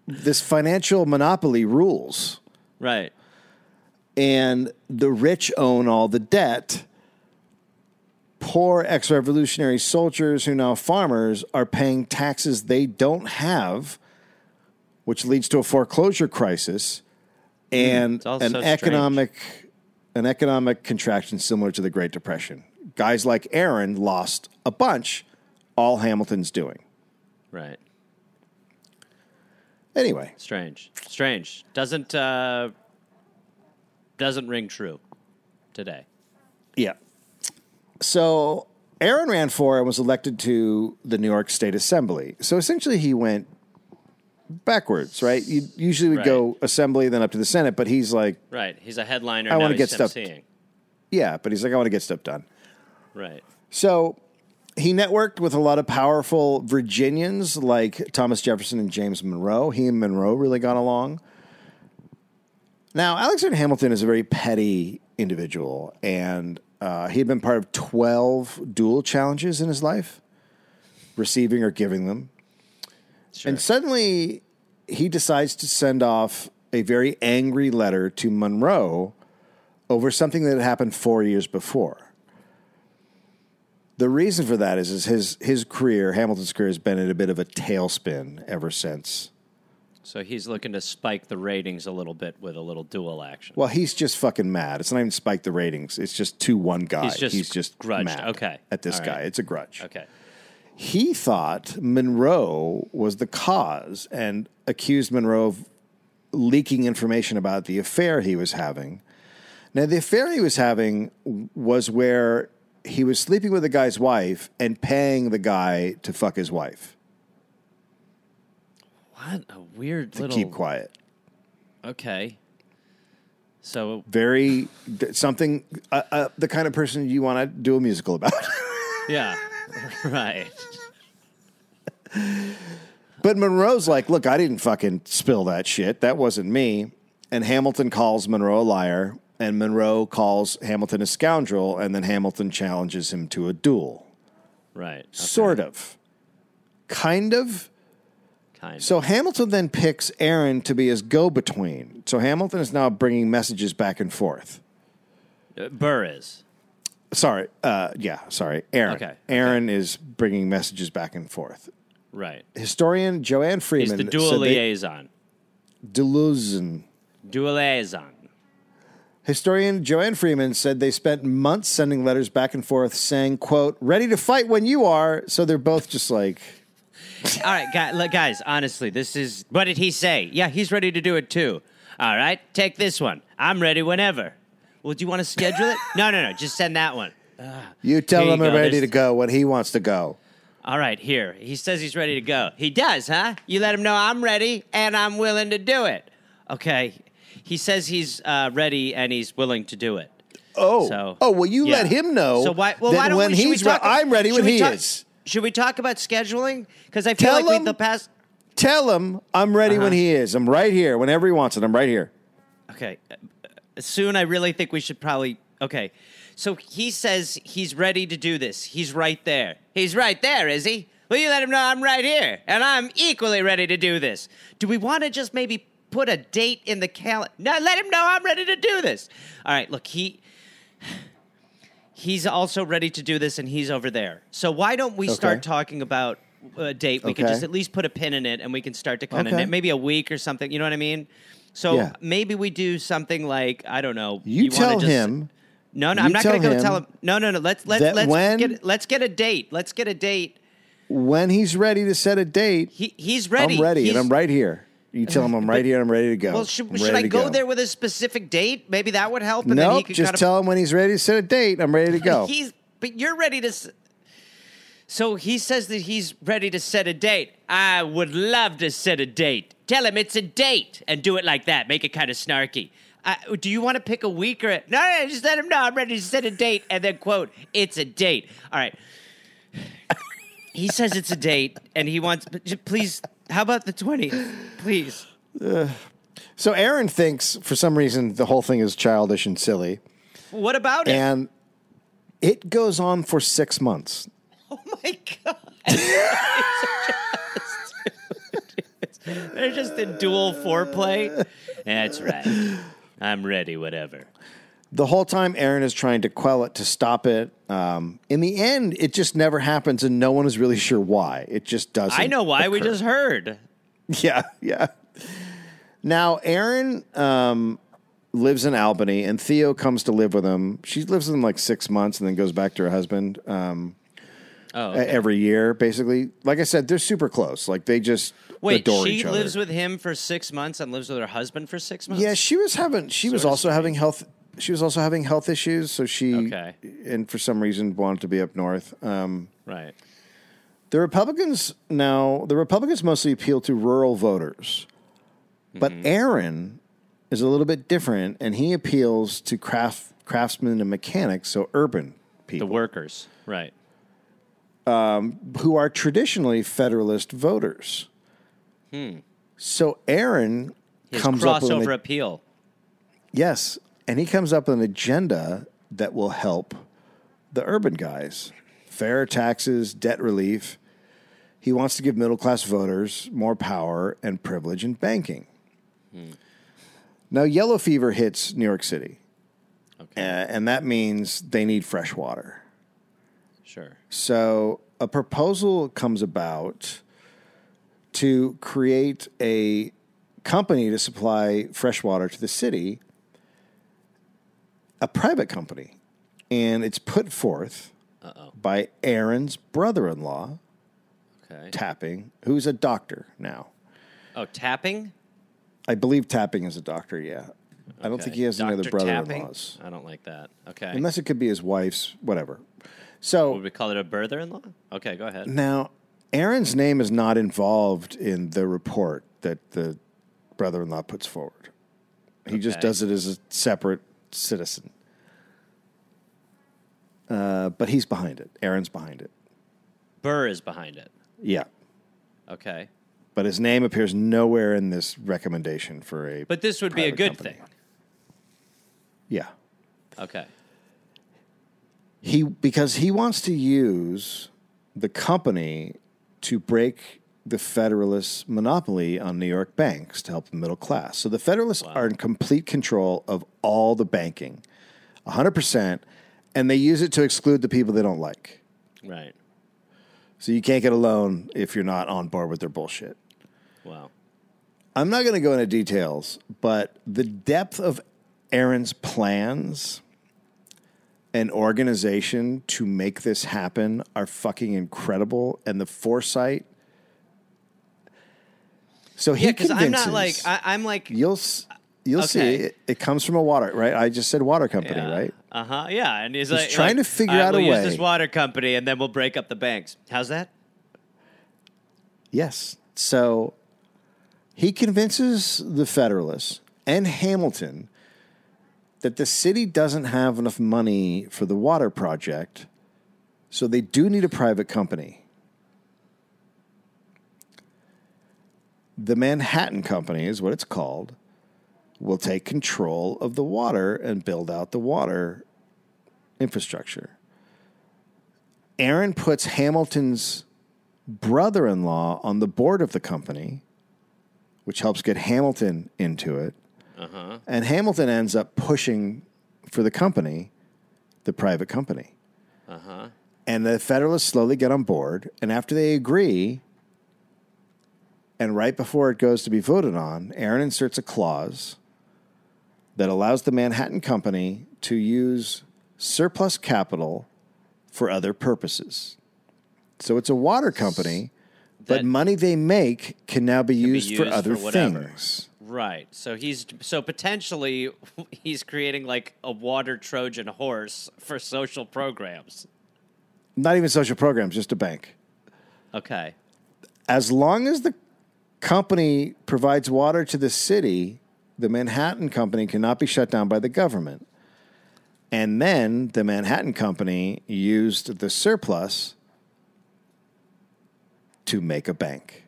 this financial monopoly rules right. And the rich own all the debt. Poor ex revolutionary soldiers who now farmers are paying taxes they don't have, which leads to a foreclosure crisis and it's all an so strange. economic an economic contraction similar to the Great Depression. Guys like Aaron lost a bunch, all Hamilton's doing. Right. Anyway, Strange. Strange. Doesn't uh doesn't ring true today. Yeah. So Aaron ran for and was elected to the New York State Assembly. So essentially, he went backwards, right? You usually would go assembly, then up to the Senate, but he's like, Right. He's a headliner. I wanna get stuff- yeah, but he's like, I want to get stuff done. Right. So he networked with a lot of powerful Virginians like Thomas Jefferson and James Monroe. He and Monroe really got along. Now, Alexander Hamilton is a very petty individual, and uh, he had been part of 12 duel challenges in his life, receiving or giving them. Sure. And suddenly he decides to send off a very angry letter to Monroe over something that had happened four years before. The reason for that is, is his his career, Hamilton's career, has been in a bit of a tailspin ever since. So he's looking to spike the ratings a little bit with a little duel action. Well, he's just fucking mad. It's not even spike the ratings. It's just two one guy. He's just grudged. mad Okay. at this All guy. It's a grudge. Okay. he thought Monroe was the cause and accused Monroe of leaking information about the affair he was having. Now, the affair he was having was where he was sleeping with the guy's wife and paying the guy to fuck his wife What a weird to little keep quiet. Okay. So Very something, uh, uh, the kind of person you want to do a musical about. yeah. right. But Monroe's like, look, I didn't fucking spill that shit. That wasn't me. And Hamilton calls Monroe a liar, and Monroe calls Hamilton a scoundrel, and then Hamilton challenges him to a duel. Right. Sort of. Kind of. Kind. So Hamilton then picks Aaron to be his go between. So Hamilton is now bringing messages back and forth. Uh, Burr is. Sorry. Uh, yeah, sorry. Aaron. Okay, okay. Aaron is bringing messages back and forth. Right. Historian Joanne He's Freeman the duel liaison. Delusion. Duel liaison. Historian Joanne Freeman said they spent months sending letters back and forth saying, quote, ready to fight when you are. So they're both just like, All right, guys, guys, honestly, this is. What did he say? Yeah, he's ready to do it too. All right, take this one. I'm ready whenever. Well, do you want to schedule it? No, no, no. Just send that one. you tell Here you him I'm ready There's- to go when he wants to go. All right, here. He says he's ready to go. He does, huh? You let him know I'm ready and I'm willing to do it. Okay. He says he's uh, ready and he's willing to do it. Oh, So- oh, well, you yeah. let him know. So why? Well, that why don't when we? should we he's re- I'm ready when we he talk- is. Should we talk about scheduling? Because I feel Tell like we, the past. Tell him I'm ready when Uh-huh. he is. I'm right here. Whenever he wants it, I'm right here. Okay. uh, Soon, I really think we should probably. Okay. So he says he's ready to do this. He's right there. He's right there, is he? Will you let him know I'm right here and I'm equally ready to do this? Do we want to just maybe put a date in the calendar? No, let him know I'm ready to do this. All right. Look, he. He's also ready to do this, and he's over there. So why don't we start talking about a date? We can Okay. just at least put a pin in it, and we can start to kind of Okay. maybe a week or something. You know what I mean? So Yeah. maybe we do something like I don't know. You, wanna tell just- him No, no, you I'm not going to go tell him. No, no, no. Let's let's let's when- get let's get a date. Let's get a date. when he's ready to set a date. He he's ready. I'm ready, He's- and I'm right here. You tell him I'm right here. I'm ready to go. Well, should, should I to go, there with a specific date? Maybe that would help. And No, nope, just kind of, tell him when he's ready to set a date. I'm ready to go. He's but you're ready to. So he says that he's ready to set a date. I would love to set a date. Tell him it's a date and do it like that. Make it kind of snarky. Uh, do you want to pick a week or a, no, no? Just let him know I'm ready to set a date and then quote it's a date. All right. he says it's a date and he wants. But please, how about the twentieth? Please. Uh, so Aaron thinks for some reason the whole thing is childish and silly, What about it? and it goes on for six months. Oh my god. They're just in duel foreplay. That's right. I'm ready, whatever. The whole time, Aaron is trying to quell it to stop it. Um, in the end, it just never happens, and no one is really sure why. It just doesn't. I know why we just heard. Yeah, yeah. Now, Aaron um, lives in Albany, and Theo comes to live with him. She lives with him like six months and then goes back to her husband um, Oh, e- every year, basically. Like I said, they're super close. Like they just wait. adore She each other. lives with him for six months and lives with her husband for six months. Yeah, she was having. She was Sort of also having health. She was also having health issues, so she Okay. and for some reason wanted to be up north. Um, Right. The Republicans now, the Republicans mostly appeal to rural voters, but Mm-hmm. Aaron is a little bit different, and he appeals to craft craftsmen and mechanics, so urban people, The workers. Right. who are traditionally Federalist voters. Hmm. So Aaron. His comes up with an, crossover appeal. yes, and he comes up with an agenda that will help the urban guys: fair taxes, debt relief. He wants to give middle class voters more power and privilege in banking. Now, yellow fever hits New York City, Okay. uh, and that means they need fresh water. Sure. So, a proposal comes about to create a company to supply fresh water to the city, a private company. And it's put forth by Aaron's brother in law, Okay. Tapping, who's a doctor now. Oh, tapping. I believe Tapping is a doctor, yeah. I don't think he has any other brother in Tapping? laws. I don't like that. Okay. Unless it could be his wife's, whatever. So Would we call it a brother-in-law? Okay, go ahead. Now, Aaron's name is not involved in the report that the brother in law puts forward. He just does it as a separate citizen. Uh, but he's behind it. Aaron's behind it. Burr is behind it. Yeah. Okay. But his name appears nowhere in this recommendation for a. But this would be a good company. thing. Yeah. Okay. He because he wants to use the company to break the Federalists' monopoly on New York banks to help the middle class. So the Federalists are in complete control of all the banking, hundred percent, and they use it to exclude the people they don't like. Right. So you can't get a loan if you're not on board with their bullshit. Wow. I'm not going to go into details, but the depth of Aaron's plans and organization to make this happen are fucking incredible, and the foresight. So he Yeah, because I'm not like I, I'm like you'll you'll see it, it comes from a water right. I just said water company, right? Uh huh. Yeah, and he's, like trying like, to figure out a we'll way." Use this water company, and then we'll break up the banks. How's that? Yes. So he convinces the Federalists and Hamilton that the city doesn't have enough money for the water project, so they do need a private company. The Manhattan Company is what it's called, will take control of the water and build out the water infrastructure. Aaron puts Hamilton's brother in law on the board of the company, which helps get Hamilton into it. Uh-huh. And Hamilton ends up pushing for the company, the private company. Uh-huh. And the Federalists slowly get on board. And after they agree, and right before it goes to be voted on, Aaron inserts a clause that allows the Manhattan Company to use surplus capital for other purposes. So it's a water company, but money they make can now be used, for used other for things. Right. So he's so potentially he's creating like a water Trojan horse for social programs. Not even social programs, just a bank. Okay. As long as the company provides water to the city, the Manhattan Company cannot be shut down by the government. And then the Manhattan Company used the surplus to make a bank.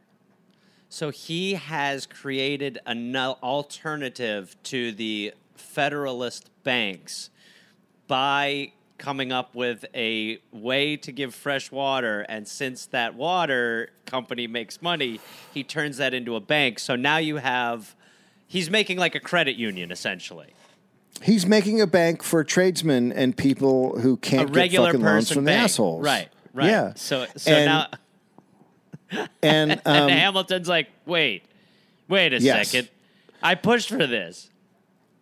So he has created an alternative to the Federalist banks by coming up with a way to give fresh water. And since that water company makes money, he turns that into a bank. So now you have, he's making like a credit union essentially. He's making a bank for tradesmen and people who can't get fucking loans from bank. the assholes. Right, right. Yeah. So, so And- now, And, and um, Hamilton's like, wait, wait a Yes. second. I pushed for this.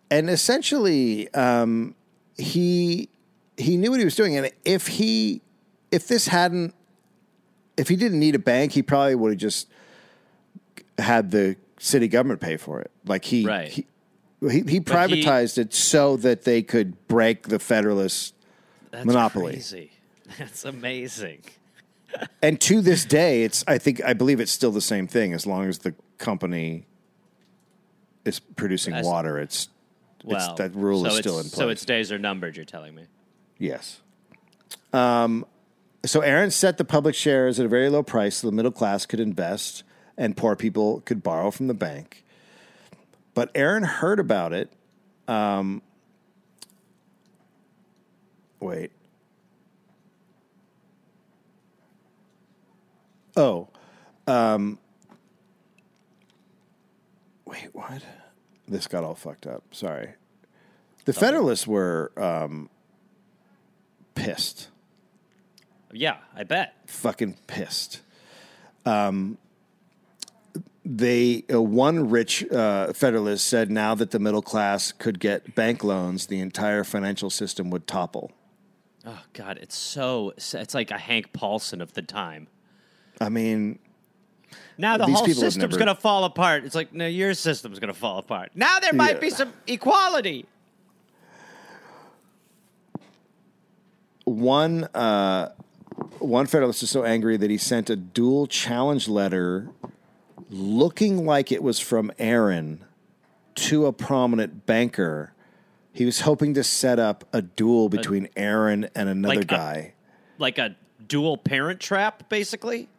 and essentially um, he he knew what he was doing and if he if this hadn't if he didn't need a bank he probably would have just had the city government pay for it like he Right. he, he, he But he- privatized it so that they could break the federalist That's Monopoly. Crazy. That's amazing. and to this day it's i think i believe it's still the same thing as long as the company is producing As- water it's Well, it's, that rule so is still in place So its days are numbered. You're telling me. Yes. Um, so Aaron set the public shares at a very low price so the middle class could invest and poor people could borrow from the bank. But Aaron heard about it. Um, wait. Oh. Um, wait, what? This got all fucked up. Sorry. The Federalists were um, pissed, Yeah, I bet. fucking pissed. Um, they uh, one rich uh, Federalist said now that the middle class could get bank loans, the entire financial system would topple. Oh God, it's so. It's like a Hank Paulson of the time. I mean, Now the whole system's never- going to fall apart. It's like no, your system's going to fall apart. Now there might Yeah. be some equality. One uh, one Federalist is so angry that he sent a duel challenge letter, looking like it was from Aaron, to a prominent banker. He was hoping to set up a duel between Aaron and another like a- guy. Like a dual parent trap, basically.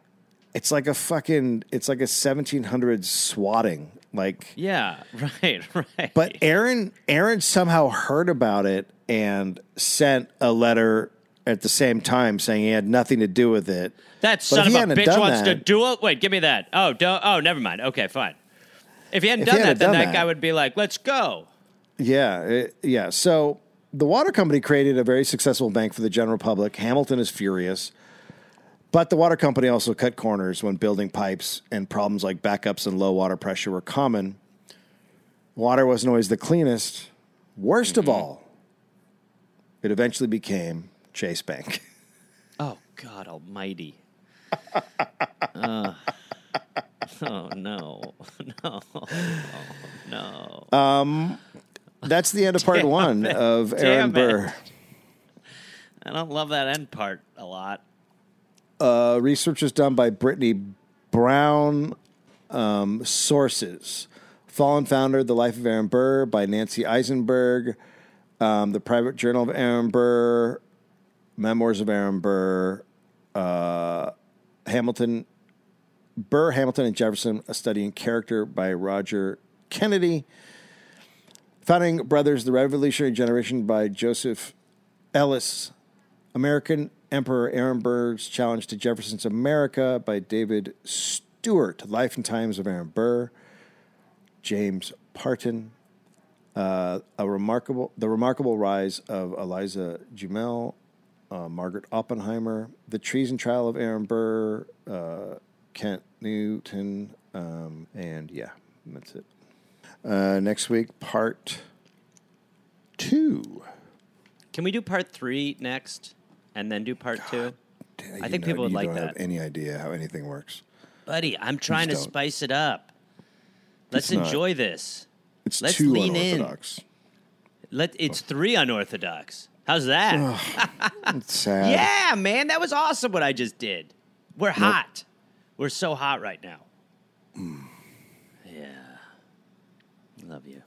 It's like a fucking. It's like a 1700s swatting. Like, Yeah. Right. Right. but Aaron, Aaron somehow heard about it and sent a letter at the same time saying he had nothing to do with it. that son of a bitch done wants to that- duel. Wait, give me that. Oh, don't. Oh, never mind. Okay, fine. If he hadn't If he done that, hadn't then done that, that- guy would be like, "Let's go." Yeah, it- yeah. So the water company created a very successful bank for the general public. Hamilton is furious. But the water company also cut corners when building pipes and problems like backups and low water pressure were common. Water wasn't always the cleanest. Worst of mm-hmm. all, it eventually became Chase Bank. Oh God Almighty. Uh, oh no, no, no. Uh, That's the end of part one it. of Aaron Damn Burr. it. I don't love that end part a lot. Uh, research is done by Brittany Brown. Um, sources: Fallen Founder, The Life of Aaron Burr by Nancy Isenberg. Um, the Private Journal of Aaron Burr. Memoirs of Aaron Burr. Uh, Hamilton. Burr, Hamilton, and Jefferson: A Study in Character by Roger Kennedy. Founding Brothers: The Revolutionary Generation by Joseph Ellis. American Emperor Aaron Burr's Challenge to Jefferson's America by David Stewart. Life and Times of Aaron Burr. James Parton. Uh, a remarkable, the remarkable rise of Eliza Jumel, uh, Margaret Oppenheimer, the treason trial of Aaron Burr, uh, Kent Newton, um, and yeah, that's it. Uh, next week, part two. Can we do part three next, and then do part two? I think know- people would like don't that. Have any idea how anything works? buddy, I'm trying to don't. spice it up. Let's It's not. enjoy this. It's Let's too lean in. unorthodox. Let it's three unorthodox. How's that? It's sad. yeah, man, that was awesome what I just did. We're hot. We're so hot right now. Mm. Yeah. Love you.